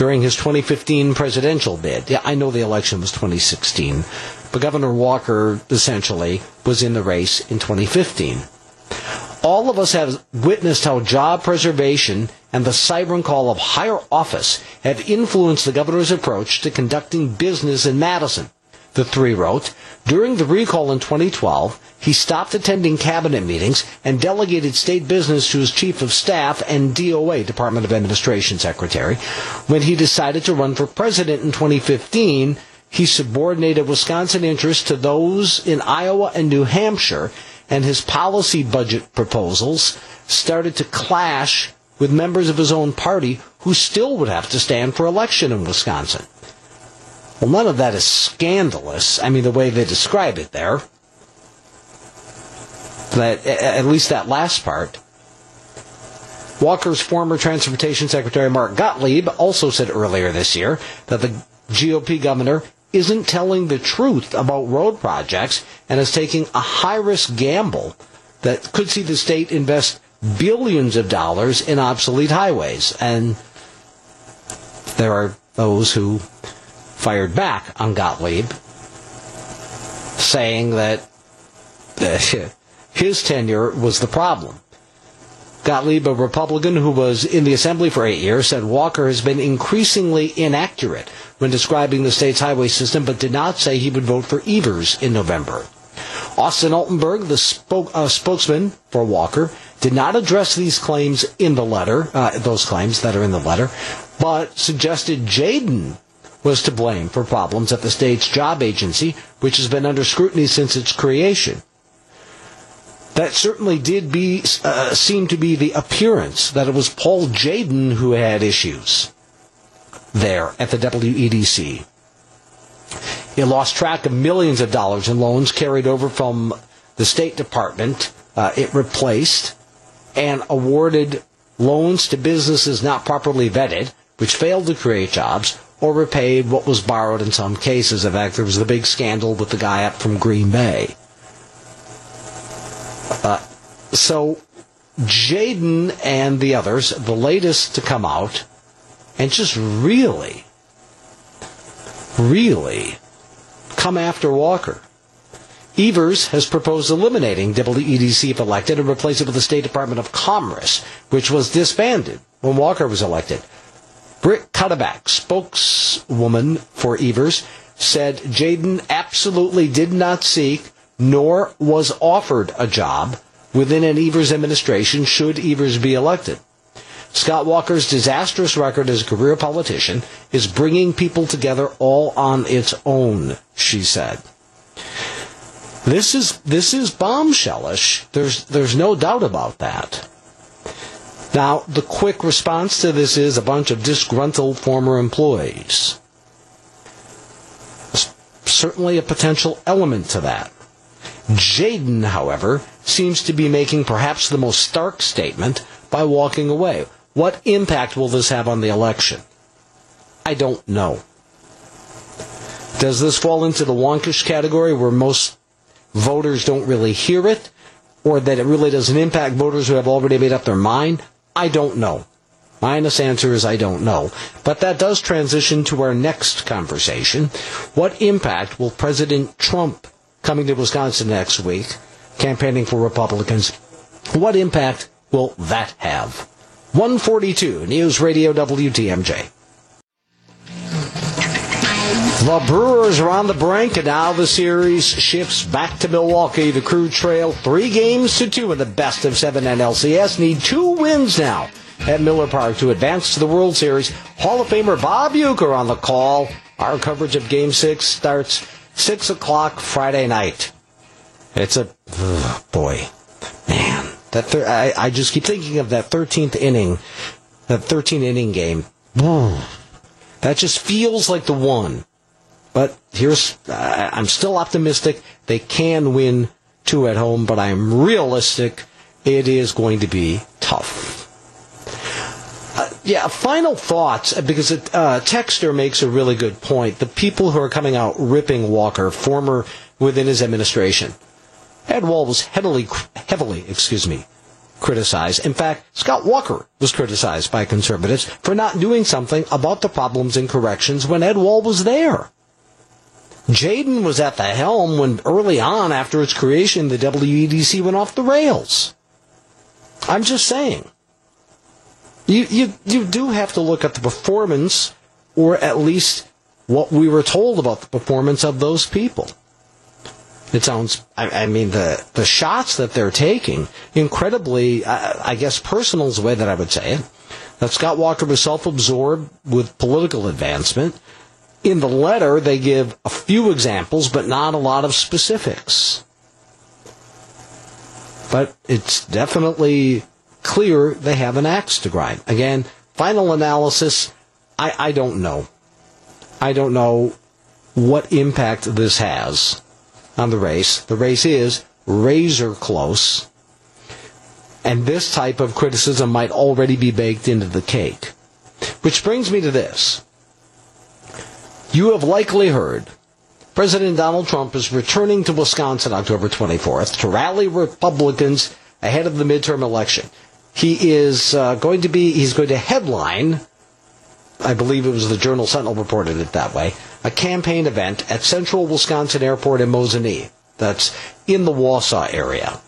during his 2015 presidential bid. Yeah, I know the election was 2016, but Governor Walker essentially was in the race in 2015. All of us have witnessed how job preservation and the siren call of higher office have influenced the governor's approach to conducting business in Madison the three wrote, during the recall in 2012, he stopped attending cabinet meetings and delegated state business to his chief of staff and DOA, Department of Administration Secretary. When he decided to run for president in 2015, he subordinated Wisconsin interests to those in Iowa and New Hampshire, and his policy budget proposals started to clash with members of his own party who still would have to stand for election in Wisconsin. Well, none of that is scandalous. I mean, the way they describe it there. That at least that last part. Walker's former Transportation Secretary Mark Gottlieb also said earlier this year that the GOP governor isn't telling the truth about road projects and is taking a high risk gamble that could see the state invest billions of dollars in obsolete highways. And there are those who fired back on Gottlieb, saying that his tenure was the problem. Gottlieb, a Republican who was in the Assembly for eight years, said Walker has been increasingly inaccurate when describing the state's highway system, but did not say he would vote for Evers in November. Austin Altenberg, the spoke, uh, spokesman for Walker, did not address these claims in the letter, uh, those claims that are in the letter, but suggested Jadin was to blame for problems at the state's job agency, which has been under scrutiny since its creation. That certainly did be uh, seem to be the appearance that it was Paul Jadin who had issues there at the WEDC. He lost track of millions of dollars in loans carried over from the State Department. Uh, it replaced and awarded loans to businesses not properly vetted, which failed to create jobs, or repaid what was borrowed in some cases. In fact, there was the big scandal with the guy up from Green Bay. Uh, so, Jadin and the others, the latest to come out, and just really, really come after Walker. Evers has proposed eliminating WEDC if elected and replace it with the State Department of Commerce, which was disbanded when Walker was elected. Britt Cudaback, spokeswoman for Evers, said Jadin absolutely did not seek nor was offered a job within an Evers administration should Evers be elected. Scott Walker's disastrous record as a career politician is bringing people together all on its own, she said. This is this is bombshellish. There's there's no doubt about that. Now, the quick response to this is a bunch of disgruntled former employees. Certainly a potential element to that. Jadin, however, seems to be making perhaps the most stark statement by walking away. What impact will this have on the election? I don't know. Does this fall into the wonkish category where most voters don't really hear it, or that it really doesn't impact voters who have already made up their mind? I don't know. My honest answer is I don't know. But that does transition to our next conversation. What impact will President Trump coming to Wisconsin next week, campaigning for Republicans, what impact will that have? 142 News Radio WTMJ. The Brewers are on the brink, and now the series shifts back to Milwaukee. The Crew trail three games to two in the best of seven NLCS. Need two wins now at Miller Park to advance to the World Series. Hall of Famer Bob Uecker on the call. Our coverage of Game 6 starts 6 o'clock Friday night. It's a, ugh, boy, man. That thir- I, I just keep thinking of that 13th inning, that 13 inning game. That just feels like the one. But here's, I'm still optimistic. They can win two at home, but I'm realistic. It is going to be tough. Uh, yeah, final thoughts, uh, because uh, Texter makes a really good point. The people who are coming out ripping Walker, former within his administration, Ed Wall was heavily, heavily, excuse me, criticized. In fact, Scott Walker was criticized by conservatives for not doing something about the problems in corrections when Ed Wall was there. Jadin was at the helm when early on after its creation the WEDC went off the rails. I'm just saying. You, you, you do have to look at the performance or at least what we were told about the performance of those people. It sounds, I, I mean, the, the shots that they're taking, incredibly, I, I guess personal is the way that I would say it, that Scott Walker was self-absorbed with political advancement. In the letter, they give a few examples, but not a lot of specifics. But it's definitely clear they have an axe to grind. Again, final analysis, I, I don't know. I don't know what impact this has on the race. The race is razor close. And this type of criticism might already be baked into the cake. Which brings me to this. You have likely heard President Donald Trump is returning to Wisconsin October 24th to rally Republicans ahead of the midterm election. He is uh, going to be, he's going to headline, I believe it was the Journal Sentinel reported it that way, a campaign event at Central Wisconsin Airport in Mosinee. That's in the Wausau area.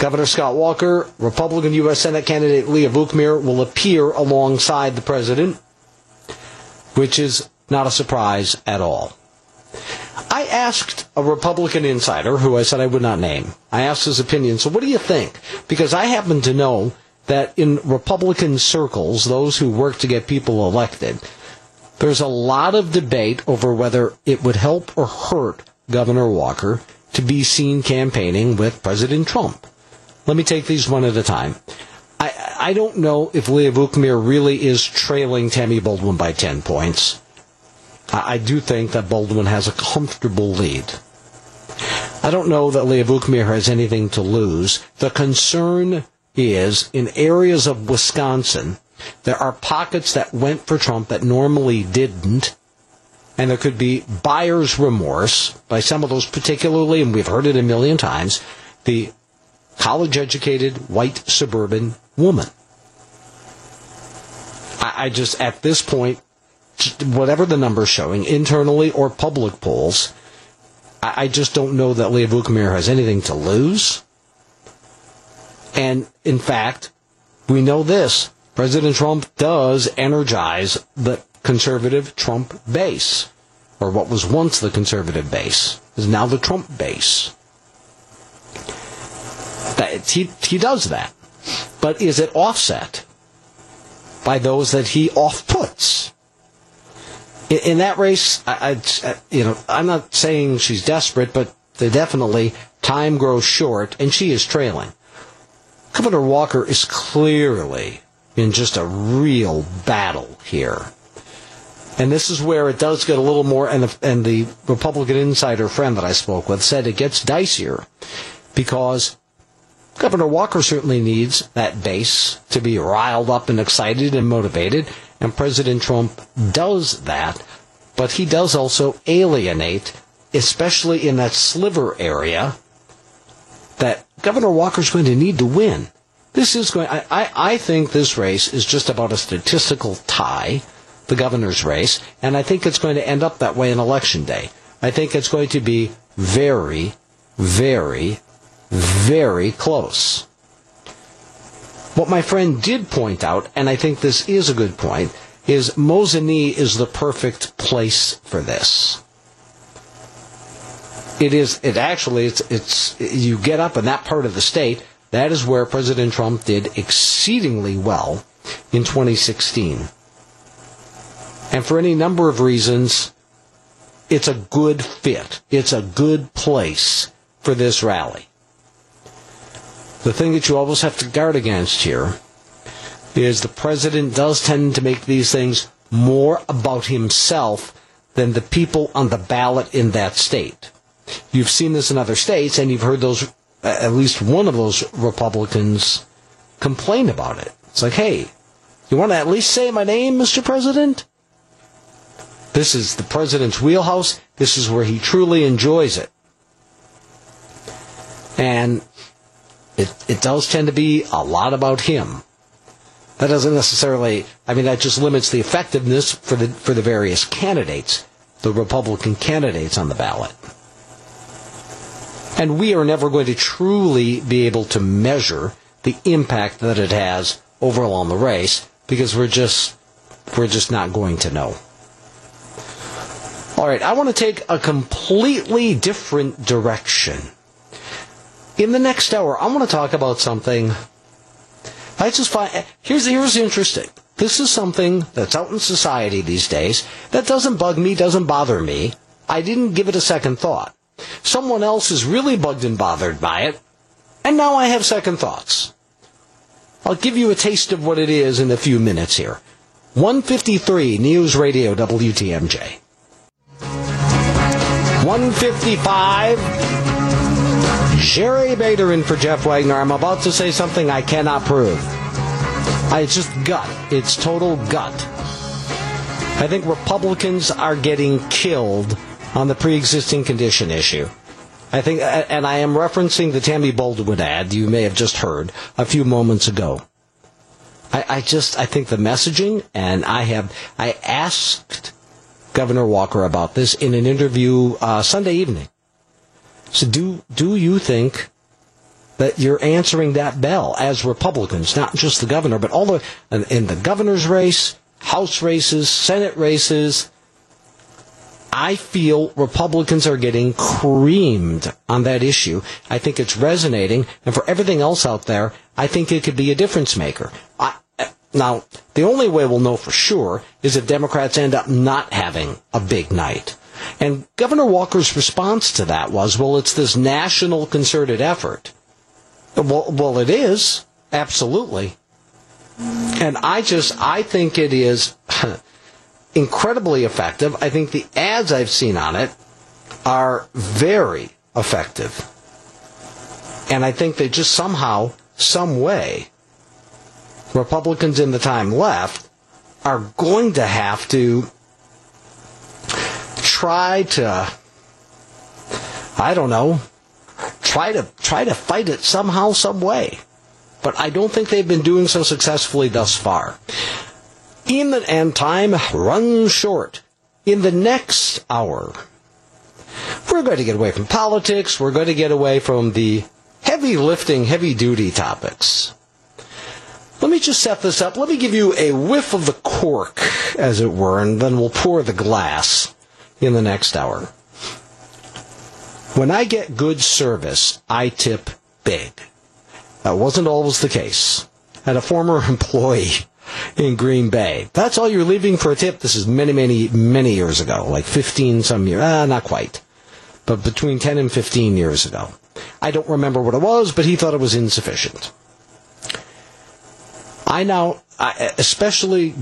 Governor Scott Walker, Republican U.S. Senate candidate Leah Vukmir will appear alongside the president, which is not a surprise at all. I asked a Republican insider, who I said I would not name, I asked his opinion. So, what do you think? Because I happen to know that in Republican circles, those who work to get people elected, there's a lot of debate over whether it would help or hurt Governor Walker to be seen campaigning with President Trump. Let me take these one at a time. I, I don't know if Leah Vukmir really is trailing Tammy Baldwin by 10 points. I, I do think that Baldwin has a comfortable lead. I don't know that Leah Vukmir has anything to lose. The concern is in areas of Wisconsin, there are pockets that went for Trump that normally didn't. And there could be buyer's remorse by some of those, particularly, and we've heard it a million times, the college educated white suburban woman. I, I just, at this point, whatever the numbers showing, internally or public polls, I, I just don't know that Leah Vukmir has anything to lose. And in fact, we know this. President Trump does energize the conservative Trump base, or what was once the conservative base, is now the Trump base. That, he, he does that. But is it offset by those that he off puts? In, that race, I, I, you know, I'm not saying she's desperate, but definitely time grows short, and she is trailing. Governor Walker is clearly in just a real battle here. And this is where it does get a little more, and the, and the Republican insider friend that I spoke with said it gets dicier because Governor Walker certainly needs that base to be riled up and excited and motivated, and President Trump does that, but he does also alienate, especially in that sliver area, that Governor Walker's going to need to win. This is going, I, I, I think this race is just about a statistical tie, the governor's race, and I think it's going to end up that way on election day. I think it's going to be very, very, very close. What my friend did point out, and I think this is a good point, is Mosinee is the perfect place for this. It is. It actually. It's. It's. You get up in that part of the state. That is where President Trump did exceedingly well in 2016. And for any number of reasons, it's a good fit. It's a good place for this rally. The thing that you always have to guard against here is the president does tend to make these things more about himself than the people on the ballot in that state. You've seen this in other states, and you've heard those, at least one of those Republicans complain about it. It's like, hey, you want to at least say my name, Mr. President? This is the president's wheelhouse. This is where he truly enjoys it. And it, it does tend to be a lot about him. That doesn't necessarily, I mean, that just limits the effectiveness for the, for the various candidates, the Republican candidates on the ballot. And we are never going to truly be able to measure the impact that it has overall on the race because we're just, we're just not going to know. All right, I want to take a completely different direction. In the next hour, I want to talk about something. I just find here's here's interesting. This is something that's out in society these days that doesn't bug me, doesn't bother me. I didn't give it a second thought. Someone else is really bugged and bothered by it, and now I have second thoughts. I'll give you a taste of what it is in a few minutes here. 153 News Radio WTMJ. 155 Jerry Bader in for Jeff Wagner. I'm about to say something I cannot prove. I, it's just gut. It's total gut. I think Republicans are getting killed on the pre-existing condition issue. I think, and I am referencing the Tammy Baldwin ad you may have just heard a few moments ago. I, I just, I think the messaging, and I have, I asked Governor Walker about this in an interview uh, Sunday evening. So do do you think that you're answering that bell as Republicans, not just the governor, but all the in the governor's race, House races, Senate races? I feel Republicans are getting creamed on that issue. I think it's resonating, and for everything else out there, I think it could be a difference maker. I, now, the only way we'll know for sure is if Democrats end up not having a big night. And Governor Walker's response to that was, well, it's this national concerted effort. Well, well, it is. Absolutely. And I just, I think it is incredibly effective. I think the ads I've seen on it are very effective. And I think they just somehow, some way, Republicans in the time left are going to have to try to, I don't know, try to try to fight it somehow, some way. But I don't think they've been doing so successfully thus far. In and time runs short. In the next hour, we're going to get away from politics. We're going to get away from the heavy lifting, heavy duty topics. Let me just set this up. Let me give you a whiff of the cork, as it were, and then we'll pour the glass in the next hour. When I get good service, I tip big. That wasn't always the case. I had a former employee in Green Bay. That's all you're leaving for a tip. This is many, many, many years ago, like 15 some years. Ah, not quite. But between 10 and 15 years ago. I don't remember what it was, but he thought it was insufficient. I now, especially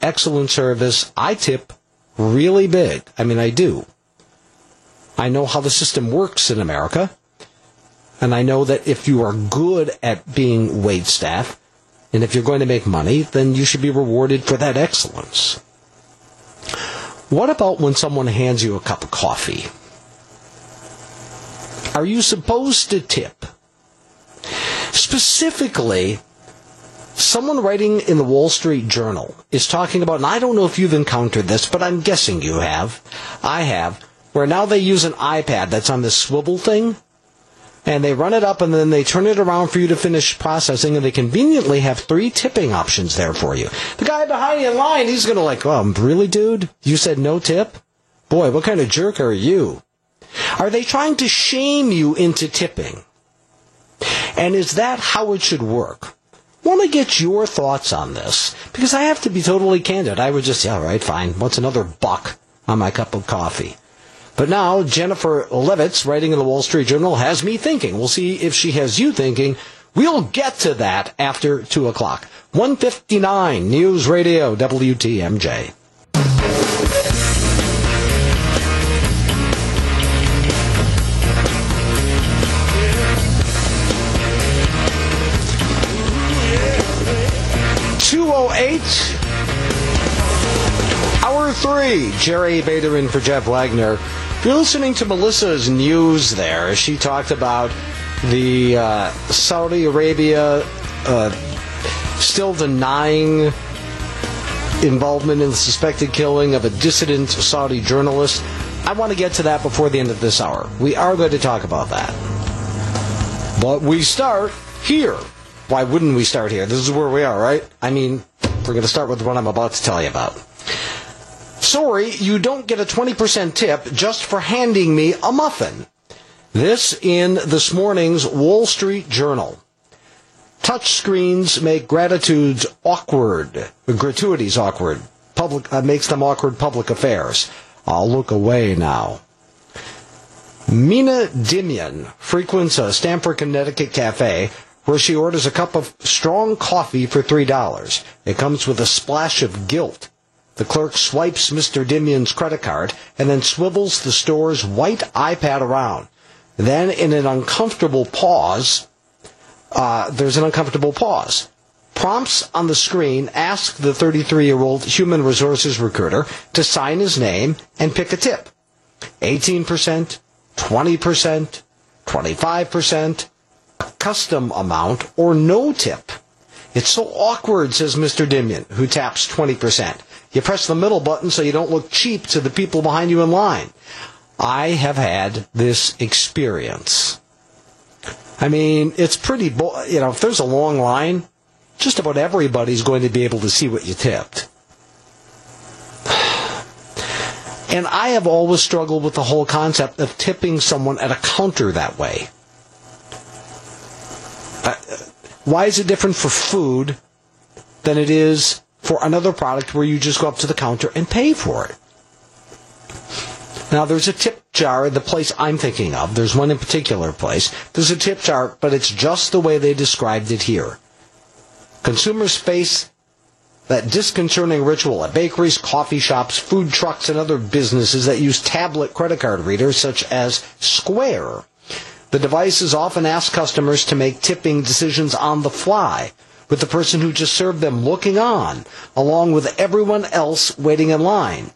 excellent service, I tip really big. I mean, I do. I know how the system works in America. And I know that if you are good at being wait staff, and if you're going to make money, then you should be rewarded for that excellence. What about when someone hands you a cup of coffee? Are you supposed to tip? Specifically, someone writing in the Wall Street Journal is talking about, and I don't know if you've encountered this, but I'm guessing you have. I have, where now they use an iPad that's on this swivel thing, and they run it up and then they turn it around for you to finish processing, and they conveniently have three tipping options there for you. The guy behind you in line, he's going to like, oh, really, dude? You said no tip? Boy, what kind of jerk are you? Are they trying to shame you into tipping? And is that how it should work? want to get your thoughts on this because I have to be totally candid. I would just, yeah, all right, fine. What's another buck on my cup of coffee? But now Jennifer Levitz, writing in the Wall Street Journal, has me thinking. We'll see if she has you thinking. We'll get to that after 2 o'clock. 159 News Radio WTMJ. 208. Hour three. Jerry Bader in for Jeff Wagner. You're listening to Melissa's news there, she talked about the uh, Saudi Arabia uh, still denying involvement in the suspected killing of a dissident Saudi journalist. I want to get to that before the end of this hour. We are going to talk about that. But we start here why wouldn't we start here? This is where we are, right? I mean, we're going to start with what I'm about to tell you about. Sorry, you don't get a 20% tip just for handing me a muffin. This in this morning's Wall Street Journal. Touch screens make gratitudes awkward, gratuities awkward. Public uh, makes them awkward public affairs. I'll look away now. Mina Dimian frequents a Stamford, Connecticut cafe where she orders a cup of strong coffee for $3. It comes with a splash of guilt. The clerk swipes Mr. Dimian's credit card and then swivels the store's white iPad around. Then, in an uncomfortable pause, uh, there's an uncomfortable pause. Prompts on the screen ask the 33 year old human resources recruiter to sign his name and pick a tip 18%, 20%, 25%, a custom amount, or no tip. It's so awkward, says Mr. Dimian, who taps 20%. You press the middle button so you don't look cheap to the people behind you in line. I have had this experience. I mean, it's pretty, bo- you know, if there's a long line, just about everybody's going to be able to see what you tipped. And I have always struggled with the whole concept of tipping someone at a counter that way. Uh, why is it different for food than it is for another product where you just go up to the counter and pay for it? Now, there's a tip jar, the place I'm thinking of. There's one in particular place. There's a tip jar, but it's just the way they described it here. Consumers face that disconcerting ritual at bakeries, coffee shops, food trucks, and other businesses that use tablet credit card readers such as Square. The devices often ask customers to make tipping decisions on the fly, with the person who just served them looking on, along with everyone else waiting in line.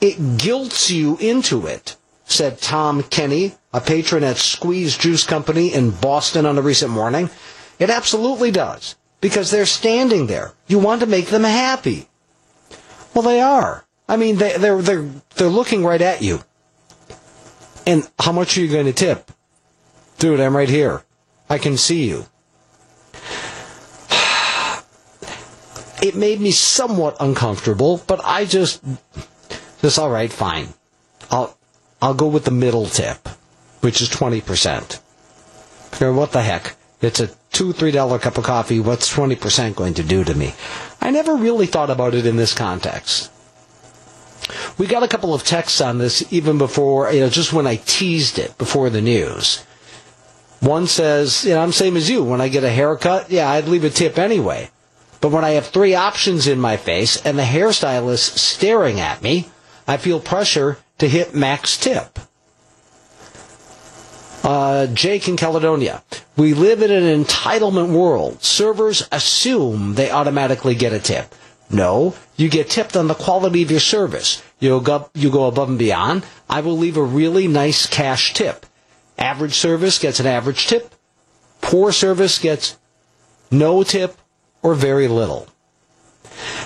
It guilts you into it, said Tom Kenny, a patron at Squeeze Juice Company in Boston on a recent morning. It absolutely does, because they're standing there. You want to make them happy. Well, they are. I mean, they, they're, they're, they're looking right at you. And how much are you going to tip? Dude, I'm right here. I can see you. It made me somewhat uncomfortable, but I just just all right, fine. I'll I'll go with the middle tip, which is twenty percent. What the heck? It's a two, three dollar cup of coffee. What's twenty percent going to do to me? I never really thought about it in this context. We got a couple of texts on this even before, you know, just when I teased it before the news. One says, you know, I'm same as you. When I get a haircut, yeah, I'd leave a tip anyway. But when I have three options in my face and the hairstylist staring at me, I feel pressure to hit max tip. Uh, Jake in Caledonia. We live in an entitlement world. Servers assume they automatically get a tip. No, you get tipped on the quality of your service. You go, you go above and beyond. I will leave a really nice cash tip. Average service gets an average tip. Poor service gets no tip or very little.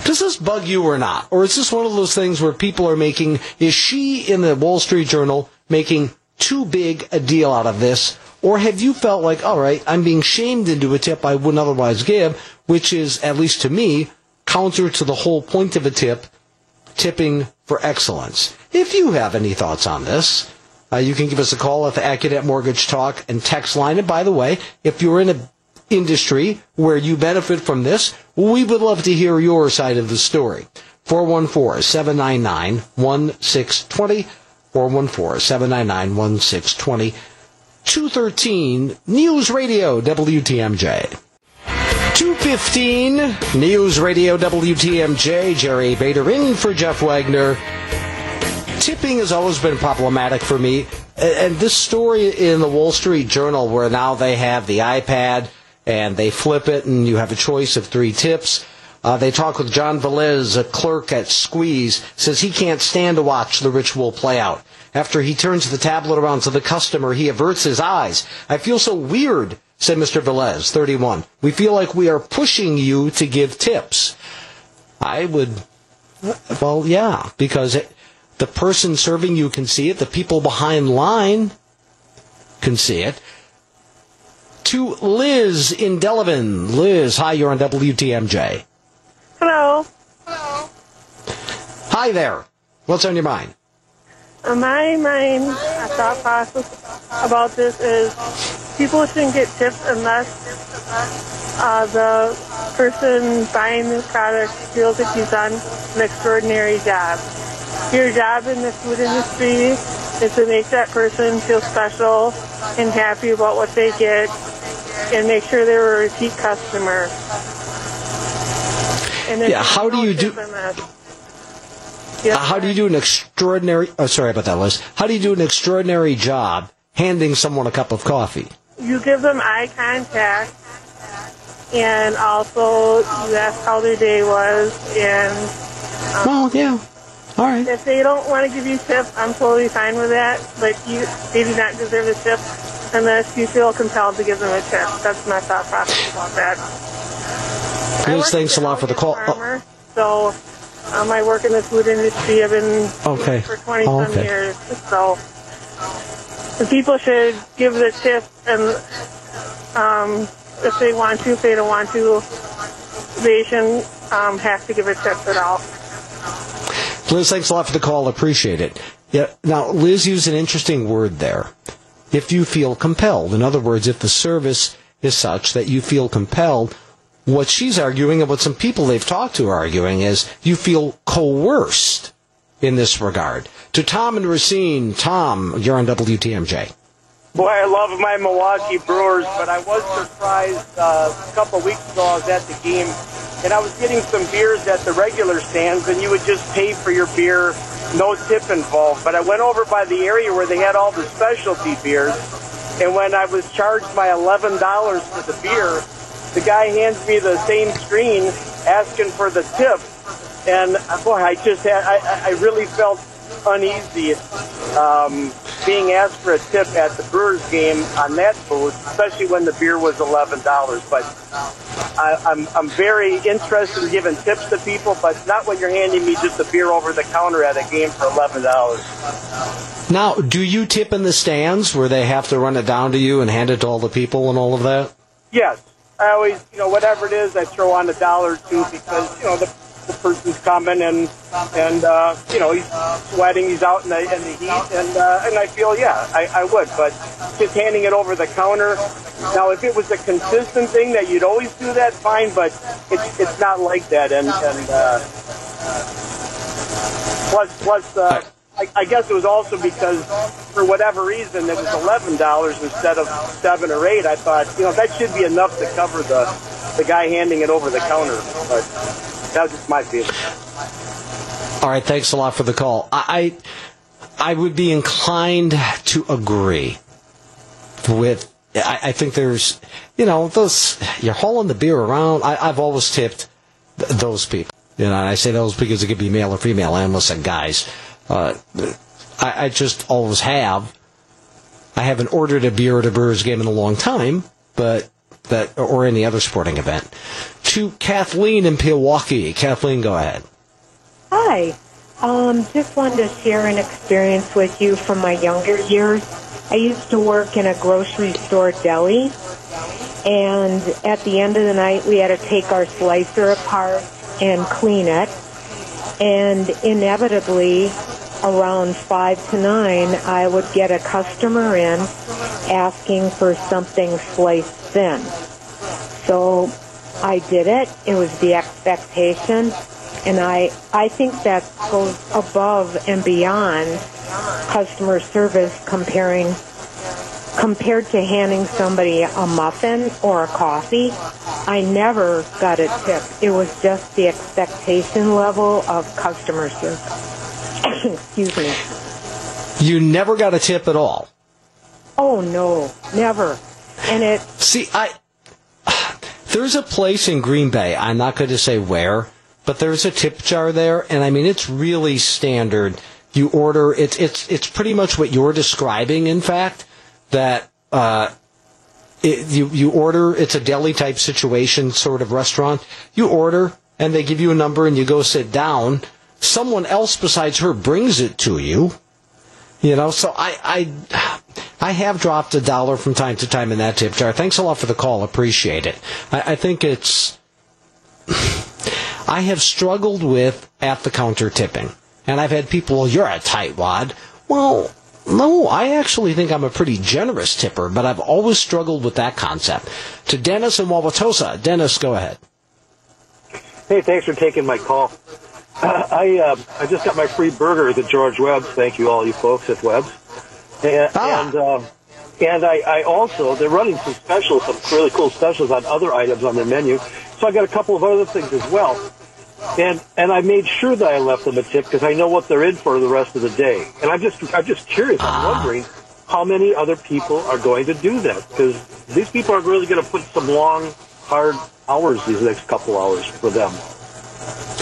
Does this bug you or not? Or is this one of those things where people are making, is she in the Wall Street Journal making too big a deal out of this? Or have you felt like, all right, I'm being shamed into a tip I wouldn't otherwise give, which is, at least to me, counter to the whole point of a tip, tipping for excellence. If you have any thoughts on this, uh, you can give us a call at the AccuNet Mortgage Talk and text line. And by the way, if you're in an industry where you benefit from this, we would love to hear your side of the story. 414-799-1620, 414-799-1620, 213 News Radio WTMJ. 215 News Radio WTMJ, Jerry Bader in for Jeff Wagner. Tipping has always been problematic for me. And this story in the Wall Street Journal, where now they have the iPad and they flip it and you have a choice of three tips. Uh, they talk with John Velez, a clerk at Squeeze, says he can't stand to watch the ritual play out. After he turns the tablet around to the customer, he averts his eyes. I feel so weird, said Mr. Velez, 31. We feel like we are pushing you to give tips. I would, well, yeah, because it, the person serving you can see it. The people behind line can see it. To Liz in Delavan. Liz, hi, you're on WTMJ. Hello. Hello. Hi there. What's on your mind? Uh, my mind uh, thought process about this is people shouldn't get tips unless uh, the person buying the product feels that he's done an extraordinary job. Your job in the food industry is to make that person feel special and happy about what they get and make sure they were a repeat customer. And Yeah, how do you do- Yes, Uh, how do you do an extraordinary? Oh, sorry about that, Liz. How do you do an extraordinary job handing someone a cup of coffee? You give them eye contact, and also you ask how their day was, and Well, yeah. All right. if they don't want to give you tip, I'm totally fine with that. But you, they do not deserve a tip unless you feel compelled to give them a tip. That's my thought process about that. Liz, thanks a lot for the call. elegant Oh, so um, I work in the food industry. I've been Okay. for 20 Oh, some okay. years. So the people should give the tip, and um, if they want to, if they don't want to, they shouldn't um, have to give a tip at all. Liz, thanks a lot for the call. Appreciate it. Yeah. Now, Liz used an interesting word there. If you feel compelled, in other words, if the service is such that you feel compelled, what she's arguing and what some people they've talked to are arguing is you feel coerced in this regard. To Tom and Racine, Tom, you're on WTMJ. Boy, I love my Milwaukee Brewers, but I was surprised uh, a couple of weeks ago. I was at the game, and I was getting some beers at the regular stands, and you would just pay for your beer, no tip involved. But I went over by the area where they had all the specialty beers, and when I was charged my eleven dollars for the beer, the guy hands me the same screen asking for the tip, and uh, boy, I just had I, I- I really felt uneasy um, being asked for a tip at the Brewers game on that booth, especially when the beer was eleven dollars. But I, I'm I'm very interested in giving tips to people, but not when you're handing me just a beer over the counter at a game for eleven dollars. Now, do you tip in the stands where they have to run it down to you and hand it to all the people and all of that? Yes, I always you know whatever it is, I throw on a dollar or two because you know the the person's coming and and uh, you know he's sweating, he's out in the in the heat, and uh, and I feel yeah, I, I would, but just handing it over the counter. Now, if it was a consistent thing that you'd always do that, fine, but it's it's not like that, and and uh, plus plus. Uh, I, I guess it was also because, for whatever reason, it was eleven dollars instead of seven or eight. I thought, you know, that should be enough to cover the the guy handing it over the counter. But that was just my feeling. All right, thanks a lot for the call. I I, would be inclined to agree with. I, I think there's, you know, those you're hauling the beer around. I, I've always tipped th- those people. You know, I say those because it could be male or female. I almost said guys. Uh, I, I just always have. I haven't ordered a beer at a Brewers game in a long time, but that or any other sporting event. To Kathleen in Milwaukee. Kathleen, go ahead. Hi. Um, just wanted to share an experience with you from my younger years. I used to work in a grocery store deli, and at the end of the night, we had to take our slicer apart and clean it. And inevitably, around five to nine, I would get a customer in asking for something sliced thin. So I did it. It was the expectation. And I, I think that goes above and beyond customer service comparing, compared to handing somebody a muffin or a coffee. I never got a tip. It was just the expectation level of customer service. Excuse me. You never got a tip at all. Oh no, never. And it, See, I there's a place in Green Bay. I'm not going to say where, but there's a tip jar there, and I mean it's really standard. You order it's it's it's pretty much what you're describing. In fact, that uh, it, you you order. It's a deli type situation, sort of restaurant. You order, and they give you a number, and you go sit down. Someone else besides her brings it to you. You know, so I, I, I have dropped a dollar from time to time in that tip jar. Thanks a lot for the call. Appreciate it. I, I think it's. I have struggled with at the counter tipping, and I've had people. Well, you're a tightwad. Well, no, I actually think I'm a pretty generous tipper, but I've always struggled with that concept. To Dennis and Wauwatosa. Dennis, go ahead. Hey, thanks for taking my call. Uh, I uh, I just got my free burger at the George Webb's. Thank you, all you folks at Webb's. And Ah. and, uh, and I, I also they're running some specials, some really cool specials on other items on their menu. So I got a couple of other things as well. And and I made sure that I left them a tip because I know what they're in for the rest of the day. And I'm just I'm just curious. I'm wondering how many other people are going to do that? Because these people are really going to put some long, hard hours these next couple hours for them.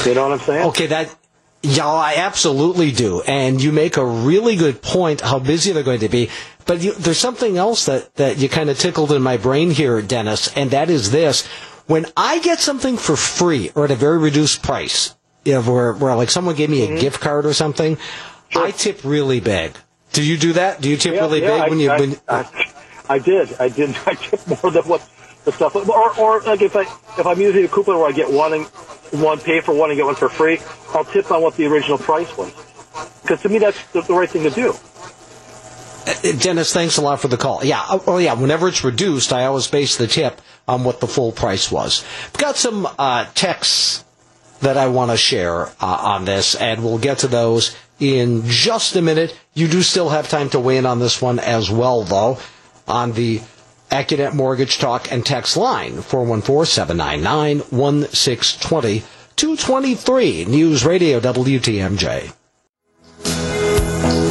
You know what I'm saying? Okay, that yeah, I absolutely do. And you make a really good point how busy they're going to be. But you, there's something else that, that you kind of tickled in my brain here, Dennis, and that is this. When I get something for free or at a very reduced price, you know, where, where like someone gave me a Mm-hmm. gift card or something, I tip really big. Do you do that? Do you tip Yeah, really yeah, big I, when you, I, when, I, I did. I did. I tip more than what the stuff. Or, or like if I if I'm using a coupon where I get one and one pay for one and get one for free, I'll tip on what the original price was. Because to me, that's the, the right thing to do. Uh, Dennis, thanks a lot for the call. Yeah, oh, yeah. Whenever it's reduced, I always base the tip on what the full price was. I've got some uh, texts that I want to share uh, on this, and we'll get to those in just a minute. You do still have time to weigh in on this one as well, though, on the AccuNet Mortgage Talk and Text line, 414-799-1620, 223, News Radio WTMJ.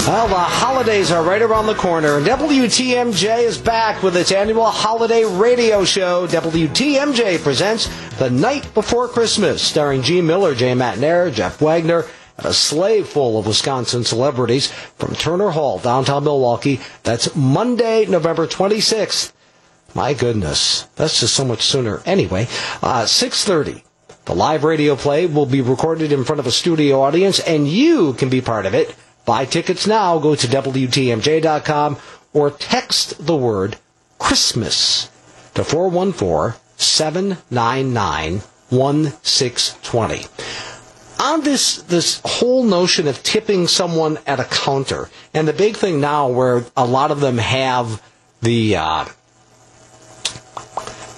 Well, the holidays are right around the corner, and WTMJ is back with its annual holiday radio show. WTMJ presents The Night Before Christmas, starring Gene Mueller, Jay Matnair, Jeff Wagner, and a sleigh full of Wisconsin celebrities from Turner Hall, downtown Milwaukee. That's Monday, November 26th. My goodness, that's just so much sooner. Anyway, uh, 6.30. The live radio play will be recorded in front of a studio audience, and you can be part of it. Buy tickets now. Go to WTMJ.com or text the word Christmas to 414-799-1620. On this, this whole notion of tipping someone at a counter, and the big thing now where a lot of them have the, uh,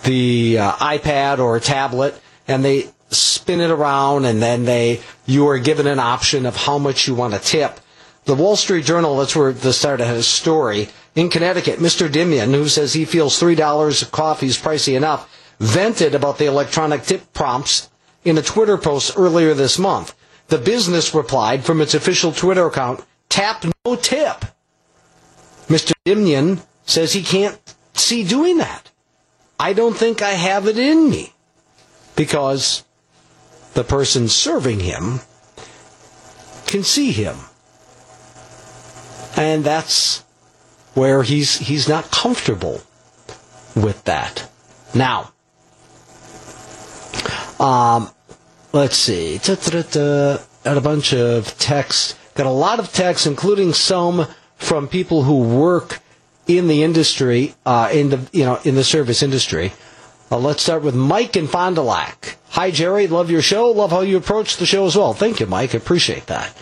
the uh, iPad or a tablet and they spin it around and then they you are given an option of how much you want to tip. The Wall Street Journal, that's where the start had a story. In Connecticut, Mr. Dimian, who says he feels $3 of coffee is pricey enough, vented about the electronic tip prompts in a Twitter post earlier this month. The business replied from its official Twitter account, tap no tip. Mr. Dimian says he can't see doing that. I don't think I have it in me because the person serving him can see him. And that's where he's he's not comfortable with that. Now, um, let's see. Got a bunch of texts. Got a lot of texts, including some from people who work in the industry, uh, in the you know in the service industry. Uh, let's start with Mike in Fond du Lac. Hi Jerry, love your show. Love how you approach the show as well. Thank you, Mike. Appreciate that.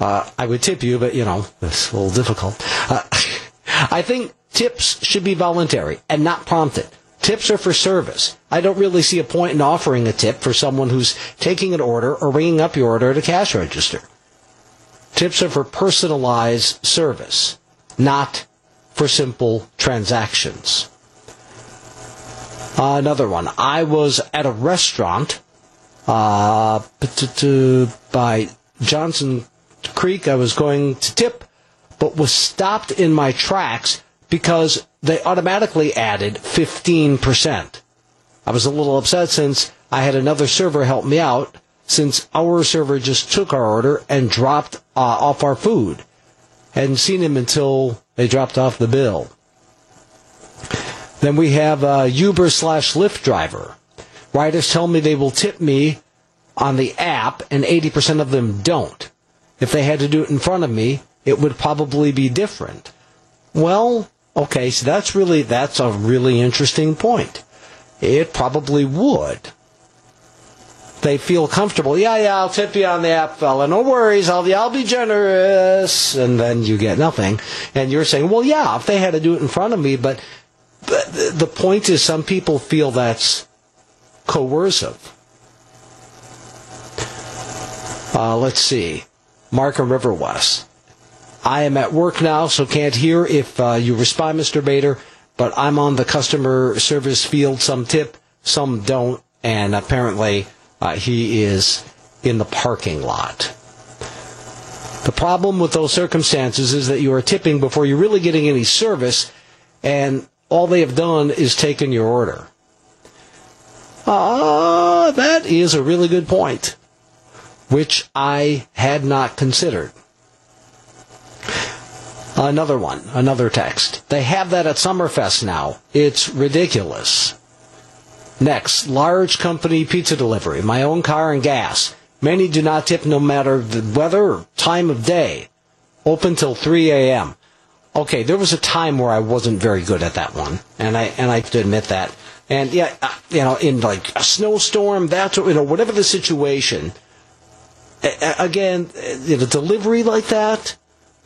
Uh, I would tip you, but you know it's a little difficult. Uh, I think tips should be voluntary and not prompted. Tips are for service. I don't really see a point in offering a tip for someone who's taking an order or ringing up your order at a cash register. Tips are for personalized service, not for simple transactions. Uh, another one. I was at a restaurant uh, by Johnson Creek. I was going to tip, but was stopped in my tracks because they automatically added 15%. I was a little upset since I had another server help me out since our server just took our order and dropped uh, off our food. Hadn't seen him until they dropped off the bill. Then we have a Uber slash Lyft driver. Riders tell me they will tip me on the app, and 80% of them don't. If they had to do it in front of me, it would probably be different. Well, okay, so that's really that's a really interesting point. It probably would. They feel comfortable. Yeah, yeah, I'll tip you on the app, fella. No worries. I'll I'll be generous, and then you get nothing. And you're saying, well, yeah, if they had to do it in front of me, but the point is, some people feel that's coercive. Uh, let's see. Mark and River West. I am at work now, so can't hear if uh, you respond, Mr. Bader, but I'm on the customer service field. Some tip, some don't, and apparently uh, he is in the parking lot. The problem with those circumstances is that you are tipping before you're really getting any service, and all they have done is taken your order. Ah, that is a really good point, which I had not considered. Another one, another text. They have that at Summerfest now. It's ridiculous. Next, large company pizza delivery, my own car and gas. Many do not tip no matter the weather or time of day. Open till 3 a.m. Okay, there was a time where I wasn't very good at that one, and I and I have to admit that. And yeah, uh, you know, in like a snowstorm, that's you know, whatever the situation. Again, in a delivery like that,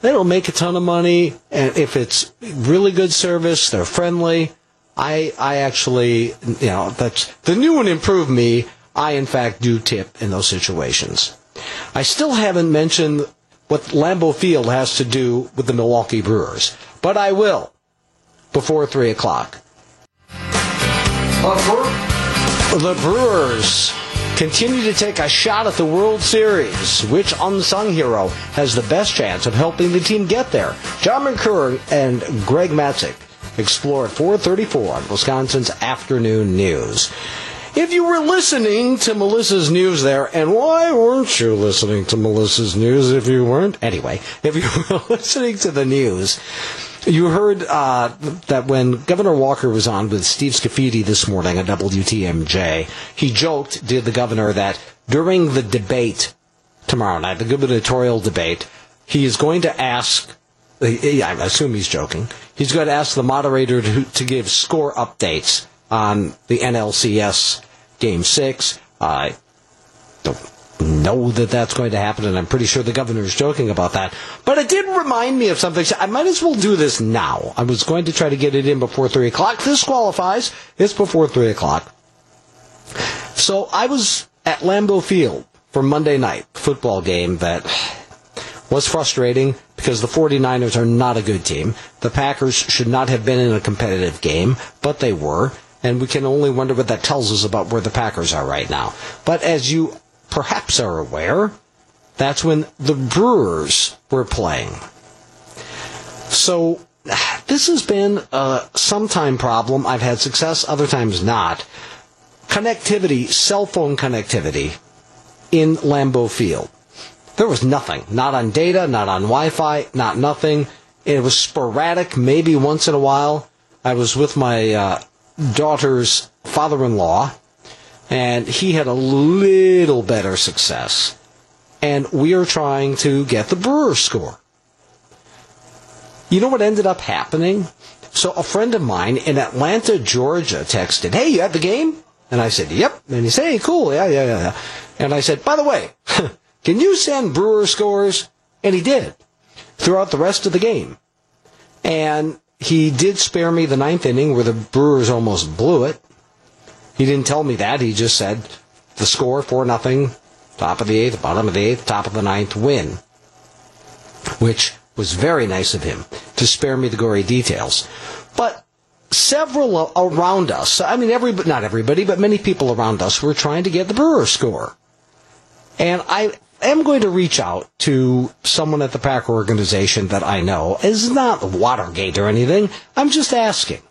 they don't make a ton of money, and if it's really good service, they're friendly. I I actually you know that's the new and improved me. I in fact do tip in those situations. I still haven't mentioned what Lambeau Field has to do with the Milwaukee Brewers, but I will before three o'clock. The Brewers continue to take a shot at the World Series. Which unsung hero has the best chance of helping the team get there? John Mercure and Greg Matzek explore at 434 on Wisconsin's Afternoon News. If you were listening to Melissa's news there, and why weren't you listening to Melissa's news if you weren't? Anyway, if you were listening to the news, you heard uh, that when Governor Walker was on with Steve Scafidi this morning at WTMJ, he joked, did the governor, that during the debate tomorrow night, the gubernatorial debate, he is going to ask, I assume he's joking, he's going to ask the moderator to, to give score updates on the NLCS Game 6. I don't know that that's going to happen, and I'm pretty sure the governor is joking about that. But it did remind me of something. I might as well do this now. I was going to try to get it in before 3 o'clock. This qualifies. It's before 3 o'clock. So I was at Lambeau Field for Monday night football game that was frustrating because the 49ers are not a good team. The Packers should not have been in a competitive game, but they were. And we can only wonder what that tells us about where the Packers are right now. But as you perhaps are aware, that's when the Brewers were playing. So this has been a sometime problem. I've had success, other times not. Connectivity, cell phone connectivity in Lambeau Field. There was nothing. Not on data, not on Wi-Fi, not nothing. It was sporadic, maybe once in a while. I was with my uh, daughter's father-in-law and he had a little better success. And we are trying to get the Brewer score. You know what ended up happening? So a friend of mine in Atlanta, Georgia texted, Hey, you at the game? And I said, Yep. And he said, Hey, cool. Yeah, yeah, yeah. And I said, By the way, can you send Brewer scores? And he did throughout the rest of the game. And he did spare me the ninth inning where the Brewers almost blew it. He didn't tell me that. He just said the score four nothing, top of the eighth, bottom of the eighth, top of the ninth win, which was very nice of him to spare me the gory details. But several around us, I mean, everybody, not everybody, but many people around us were trying to get the Brewer score. And I am going to reach out to someone at the Packer organization that I know. It's not Watergate or anything. I'm just asking.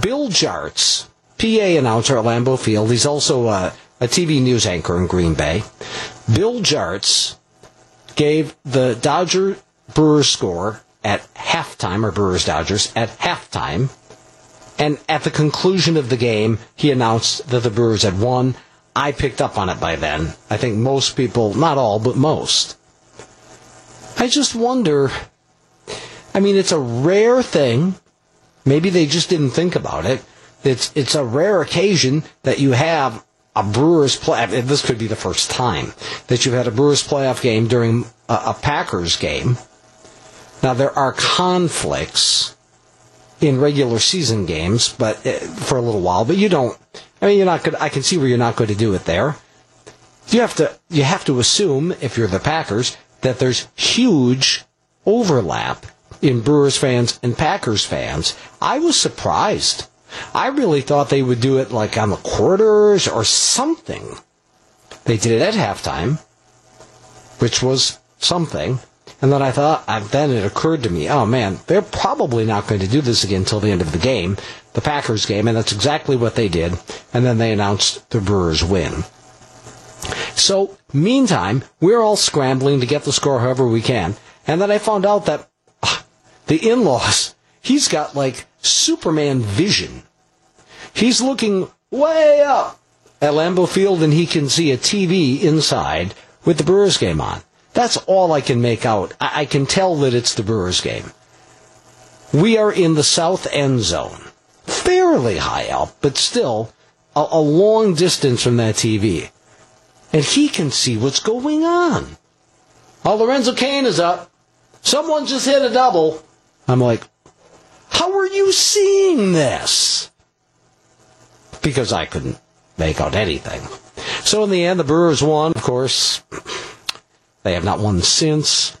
Bill Jartz, PA announcer at Lambeau Field. He's also a, a TV news anchor in Green Bay. Bill Jartz gave the Dodger Brewers score at halftime, or Brewers Dodgers, at halftime. And at the conclusion of the game, he announced that the Brewers had won. I picked up on it by then. I think most people, not all, but most. I just wonder. I mean, it's a rare thing Maybe they just didn't think about it. It's it's a rare occasion that you have a Brewers play. This could be the first time that you've had a Brewers playoff game during a, a Packers game. Now there are conflicts in regular season games, but uh, for a little while. But you don't. I mean, you're not going. I can see where you're not going to do it there. You have to. You have to assume if you're the Packers that there's huge overlap in Brewers fans and Packers fans. I was surprised. I really thought they would do it like on the quarters or something. They did it at halftime. which was something. And then I thought, uh, then it occurred to me, oh man, they're probably not going to do this again until the end of the game, the Packers game, and that's exactly what they did. And then they announced the Brewers win. So, meantime, we're all scrambling to get the score however we can. And then I found out that uh, the in-laws, he's got like Superman vision. He's looking way up at Lambeau Field and he can see a TV inside with the Brewers game on. That's all I can make out. I, I can tell that it's the Brewers game. We are in the south end zone. Fairly high up, but still a, a long distance from that TV. And he can see what's going on. Oh, Lorenzo Cain is up. Someone just hit a double. I'm like, how are you seeing this? Because I couldn't make out anything. So in the end, the Brewers won, of course. They have not won since.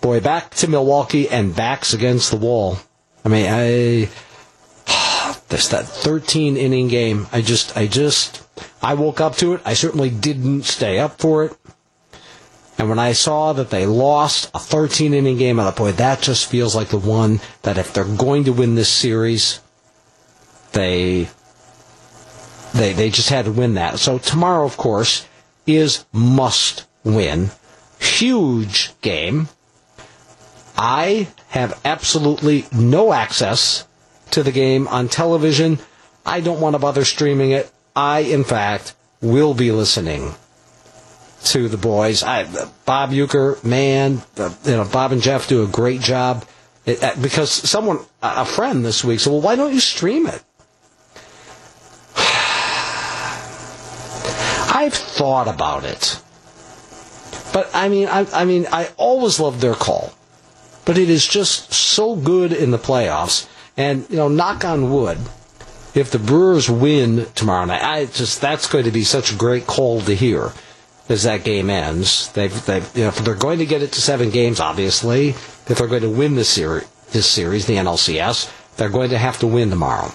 Boy, back to Milwaukee and backs against the wall. I mean, I this that 13 inning game. I just, I just, I woke up to it. I certainly didn't stay up for it. And when I saw that they lost a 13 inning game, I thought, boy, that just feels like the one that if they're going to win this series, they, they, they just had to win that. So tomorrow, of course, is must win. Huge game. I have absolutely no access to the game on television. I don't want to bother streaming it. I, in fact, will be listening to the boys. I, Bob Uecker, man, you know, Bob and Jeff do a great job. Uh, because someone, a friend this week said, well, why don't you stream it? I've thought about it. But I mean, I, I mean, I always loved their call. But it is just so good in the playoffs. And, you know, knock on wood, if the Brewers win tomorrow night, I just, that's going to be such a great call to hear as that game ends. They've, they've, you know, if they're going to get it to seven games, obviously, if they're going to win this series, this series, the NLCS, they're going to have to win tomorrow.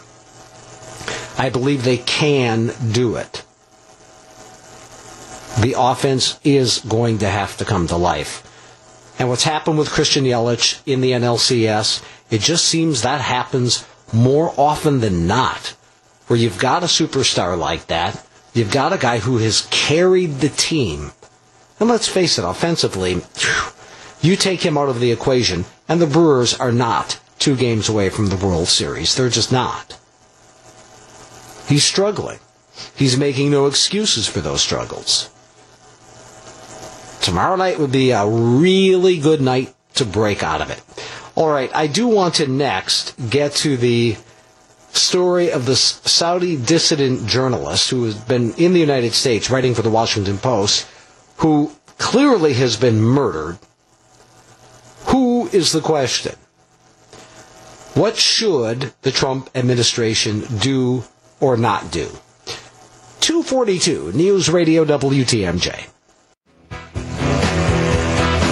I believe they can do it. The offense is going to have to come to life. And what's happened with Christian Yelich in the NLCS, it just seems that happens more often than not. Where you've got a superstar like that, you've got a guy who has carried the team. And let's face it, offensively, you take him out of the equation, and the Brewers are not two games away from the World Series. They're just not. He's struggling. He's making no excuses for those struggles. Tomorrow night would be a really good night to break out of it. All right, I do want to next get to the story of this Saudi dissident journalist who has been in the United States writing for the Washington Post, who clearly has been murdered. Who is the question? What should the Trump administration do or not do? 242 News Radio WTMJ.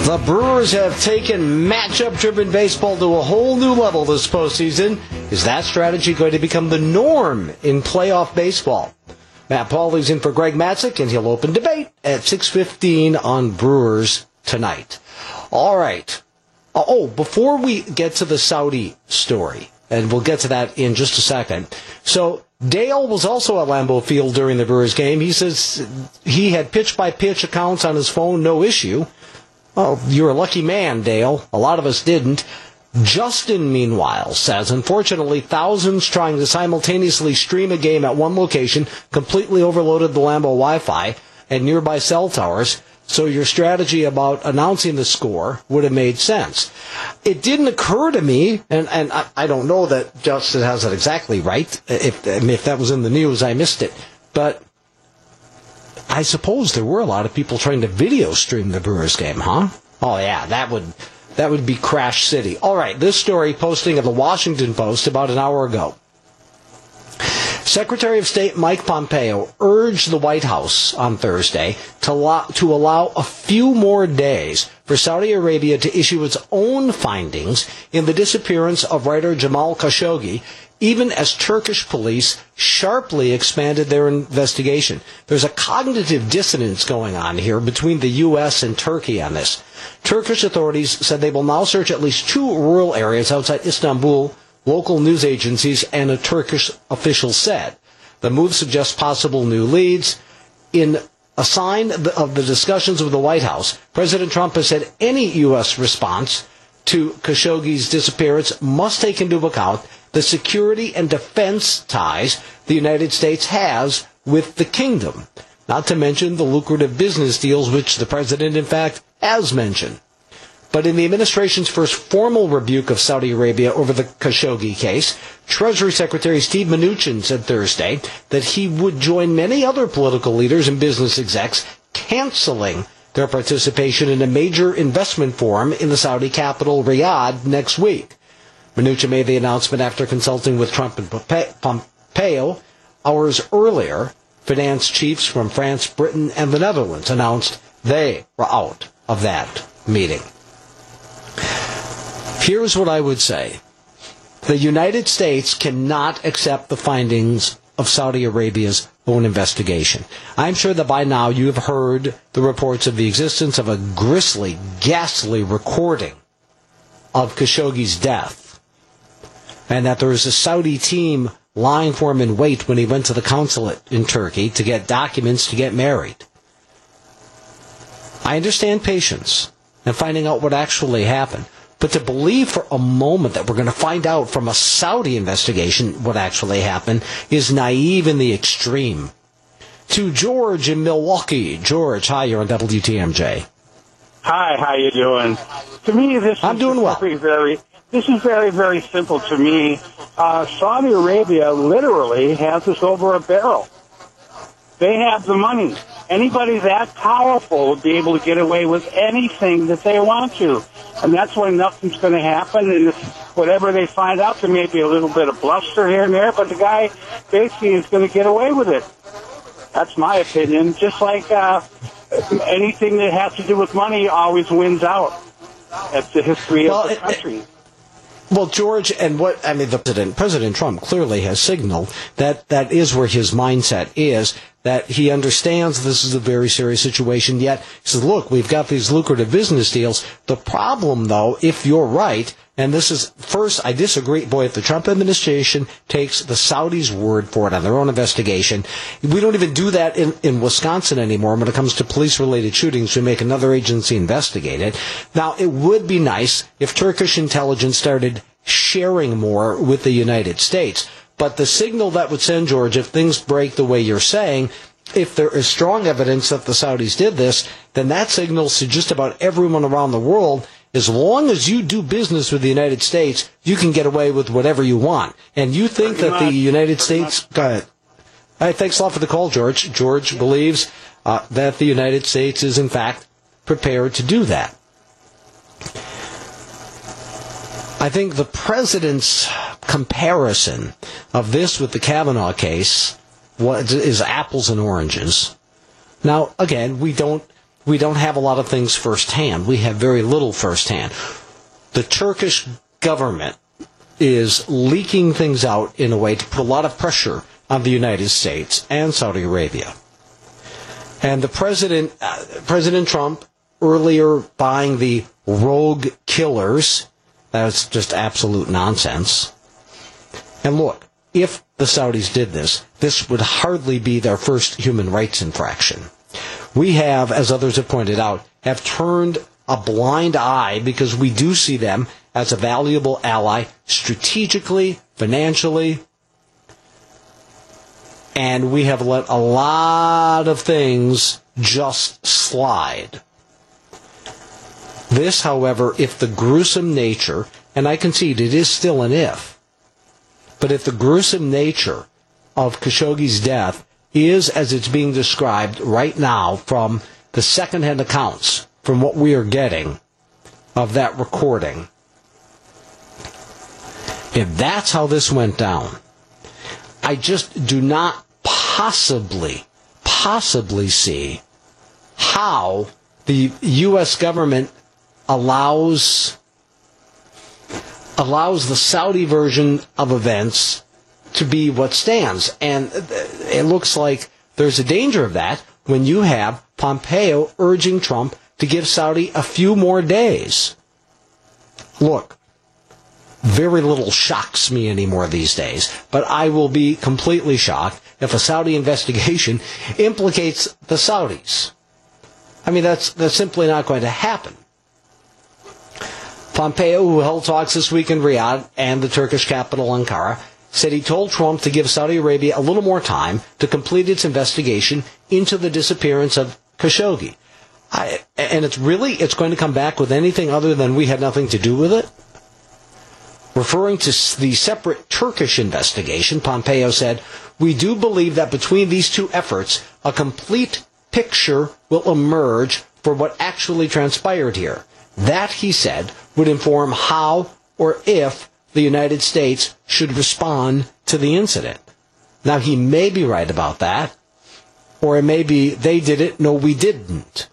The Brewers have taken matchup driven baseball to a whole new level this postseason. Is that strategy going to become the norm in playoff baseball? Matt Pauley's in for Greg Matzek, and he'll open debate at 6.15 on Brewers tonight. All right. Uh, oh, before we get to the Saudi story, and we'll get to that in just a second. So Dale was also at Lambeau Field during the Brewers game. He says he had pitch by pitch accounts on his phone, no issue. Well, you're a lucky man, Dale. A lot of us didn't. Justin, meanwhile, says, unfortunately, thousands trying to simultaneously stream a game at one location completely overloaded the Lambeau Wi-Fi and nearby cell towers, so your strategy about announcing the score would have made sense. It didn't occur to me, and, and I, I don't know that Justin has it exactly right. If, if that was in the news, I missed it. But I suppose there were a lot of people trying to video stream the Brewers game, huh? Oh yeah, that would that would be Crash City. All right, this story posting of the Washington Post about an hour ago. Secretary of State Mike Pompeo urged the White House on Thursday to to allow a few more days for Saudi Arabia to issue its own findings in the disappearance of writer Jamal Khashoggi even as Turkish police sharply expanded their investigation. There's a cognitive dissonance going on here between the U.S. and Turkey on this. Turkish authorities said they will now search at least two rural areas outside Istanbul, local news agencies and a Turkish official said. The move suggests possible new leads. In a sign of the discussions with the White House, President Trump has said any U.S. response to Khashoggi's disappearance must take into account the security and defense ties the United States has with the kingdom, not to mention the lucrative business deals which the president, in fact, has mentioned. But in the administration's first formal rebuke of Saudi Arabia over the Khashoggi case, Treasury Secretary Steve Mnuchin said Thursday that he would join many other political leaders and business execs canceling their participation in a major investment forum in the Saudi capital, Riyadh, next week. Mnuchin made the announcement after consulting with Trump and Pompeo. Hours earlier, finance chiefs from France, Britain, and the Netherlands announced they were out of that meeting. Here's what I would say. The United States cannot accept the findings of Saudi Arabia's own investigation. I'm sure that by now you have heard the reports of the existence of a grisly, ghastly recording of Khashoggi's death, and that there was a Saudi team lying for him in wait when he went to the consulate in Turkey to get documents to get married. I understand patience and finding out what actually happened. But to believe for a moment that we're going to find out from a Saudi investigation what actually happened is naive in the extreme. To George in Milwaukee. George, hi, you're on WTMJ. Hi, how you doing? To me, this I'm is doing well. Very, very, this is very, very simple to me. Uh, Saudi Arabia literally has this over a barrel. They have the money. Anybody that powerful will be able to get away with anything that they want to. And that's why nothing's going to happen. And whatever they find out, there may be a little bit of bluster here and there, but the guy basically is going to get away with it. That's my opinion. Just like uh, anything that has to do with money always wins out. That's the history Well, of the it- country. Well, George, and what I mean, the president, President Trump clearly has signaled that that is where his mindset is. That he understands this is a very serious situation. Yet he says, "Look, we've got these lucrative business deals. The problem, though, if you're right, and this is first, I disagree. Boy, if the Trump administration takes the Saudis' word for it on their own investigation, we don't even do that in, in Wisconsin anymore. When it comes to police-related shootings, we make another agency investigate it. Now, it would be nice if Turkish intelligence started sharing more with the United States. But the signal that would send, George, if things break the way you're saying, if there is strong evidence that the Saudis did this, then that signals to just about everyone around the world, as long as you do business with the United States, you can get away with whatever you want. And you think Pretty that the. United Pretty States, go ahead. All right, thanks a lot for the call, George. George believes uh, that the United States is, in fact, prepared to do that. I think the president's comparison of this with the Kavanaugh case was, is apples and oranges. Now, again, we don't we don't have a lot of things firsthand. We have very little firsthand. The Turkish government is leaking things out in a way to put a lot of pressure on the United States and Saudi Arabia. And the president, uh, President Trump, earlier buying the rogue killers, that's just absolute nonsense. And look, if the Saudis did this, this would hardly be their first human rights infraction. We have, as others have pointed out, have turned a blind eye because we do see them as a valuable ally strategically, financially, and we have let a lot of things just slide. This, however, if the gruesome nature, and I concede it is still an if, but if the gruesome nature of Khashoggi's death is as it's being described right now from the secondhand accounts, from what we are getting of that recording, if that's how this went down, I just do not possibly, possibly see how the U.S. government allows allows the Saudi version of events to be what stands. And it looks like there's a danger of that when you have Pompeo urging Trump to give Saudi a few more days. Look, very little shocks me anymore these days, but I will be completely shocked if a Saudi investigation implicates the Saudis. I mean, that's, that's simply not going to happen. Pompeo, who held talks this week in Riyadh and the Turkish capital Ankara, said he told Trump to give Saudi Arabia a little more time to complete its investigation into the disappearance of Khashoggi. I, and it's really, it's going to come back with anything other than we had nothing to do with it? Referring to the separate Turkish investigation, Pompeo said, We do believe that between these two efforts, a complete picture will emerge for what actually transpired here. That, he said, would inform how or if the United States should respond to the incident. Now, he may be right about that, or it may be they did it, no, we didn't.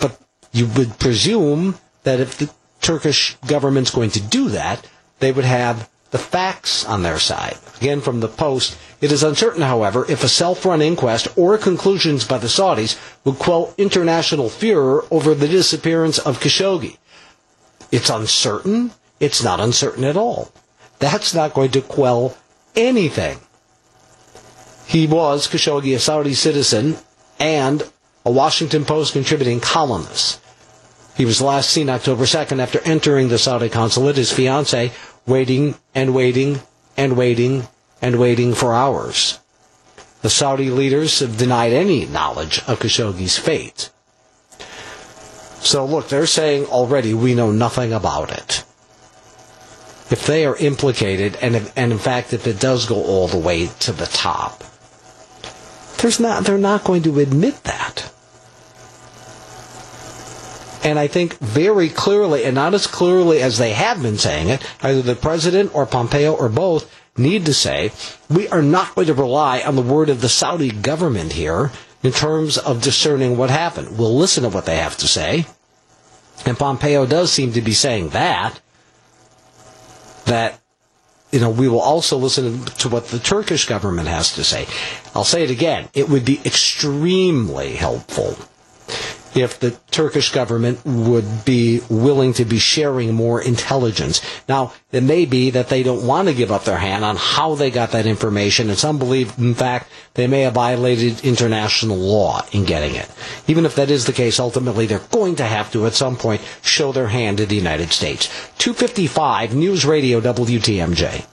But you would presume that if the Turkish government's going to do that, they would have the facts on their side. Again, from the Post, it is uncertain, however, if a self-run inquest or conclusions by the Saudis would quell international furor over the disappearance of Khashoggi. It's uncertain. It's not uncertain at all. That's not going to quell anything. He was, Khashoggi, a Saudi citizen and a Washington Post contributing columnist. He was last seen October 2nd after entering the Saudi consulate, his fiancee waiting and waiting and waiting and waiting for hours. The Saudi leaders have denied any knowledge of Khashoggi's fate. So look, they're saying already we know nothing about it. If they are implicated, and, if, and in fact, if it does go all the way to the top, there's not, they're not going to admit that. And I think very clearly, and not as clearly as they have been saying it, either the president or Pompeo or both need to say, we are not going to rely on the word of the Saudi government here in terms of discerning what happened. We'll listen to what they have to say. And Pompeo does seem to be saying that, that, you know, we will also listen to what the Turkish government has to say. I'll say it again. It would be extremely helpful if the Turkish government would be willing to be sharing more intelligence. Now, it may be that they don't want to give up their hand on how they got that information, and some believe, in fact, they may have violated international law in getting it. Even if that is the case, ultimately they're going to have to, at some point, show their hand to the United States. 255 News Radio WTMJ.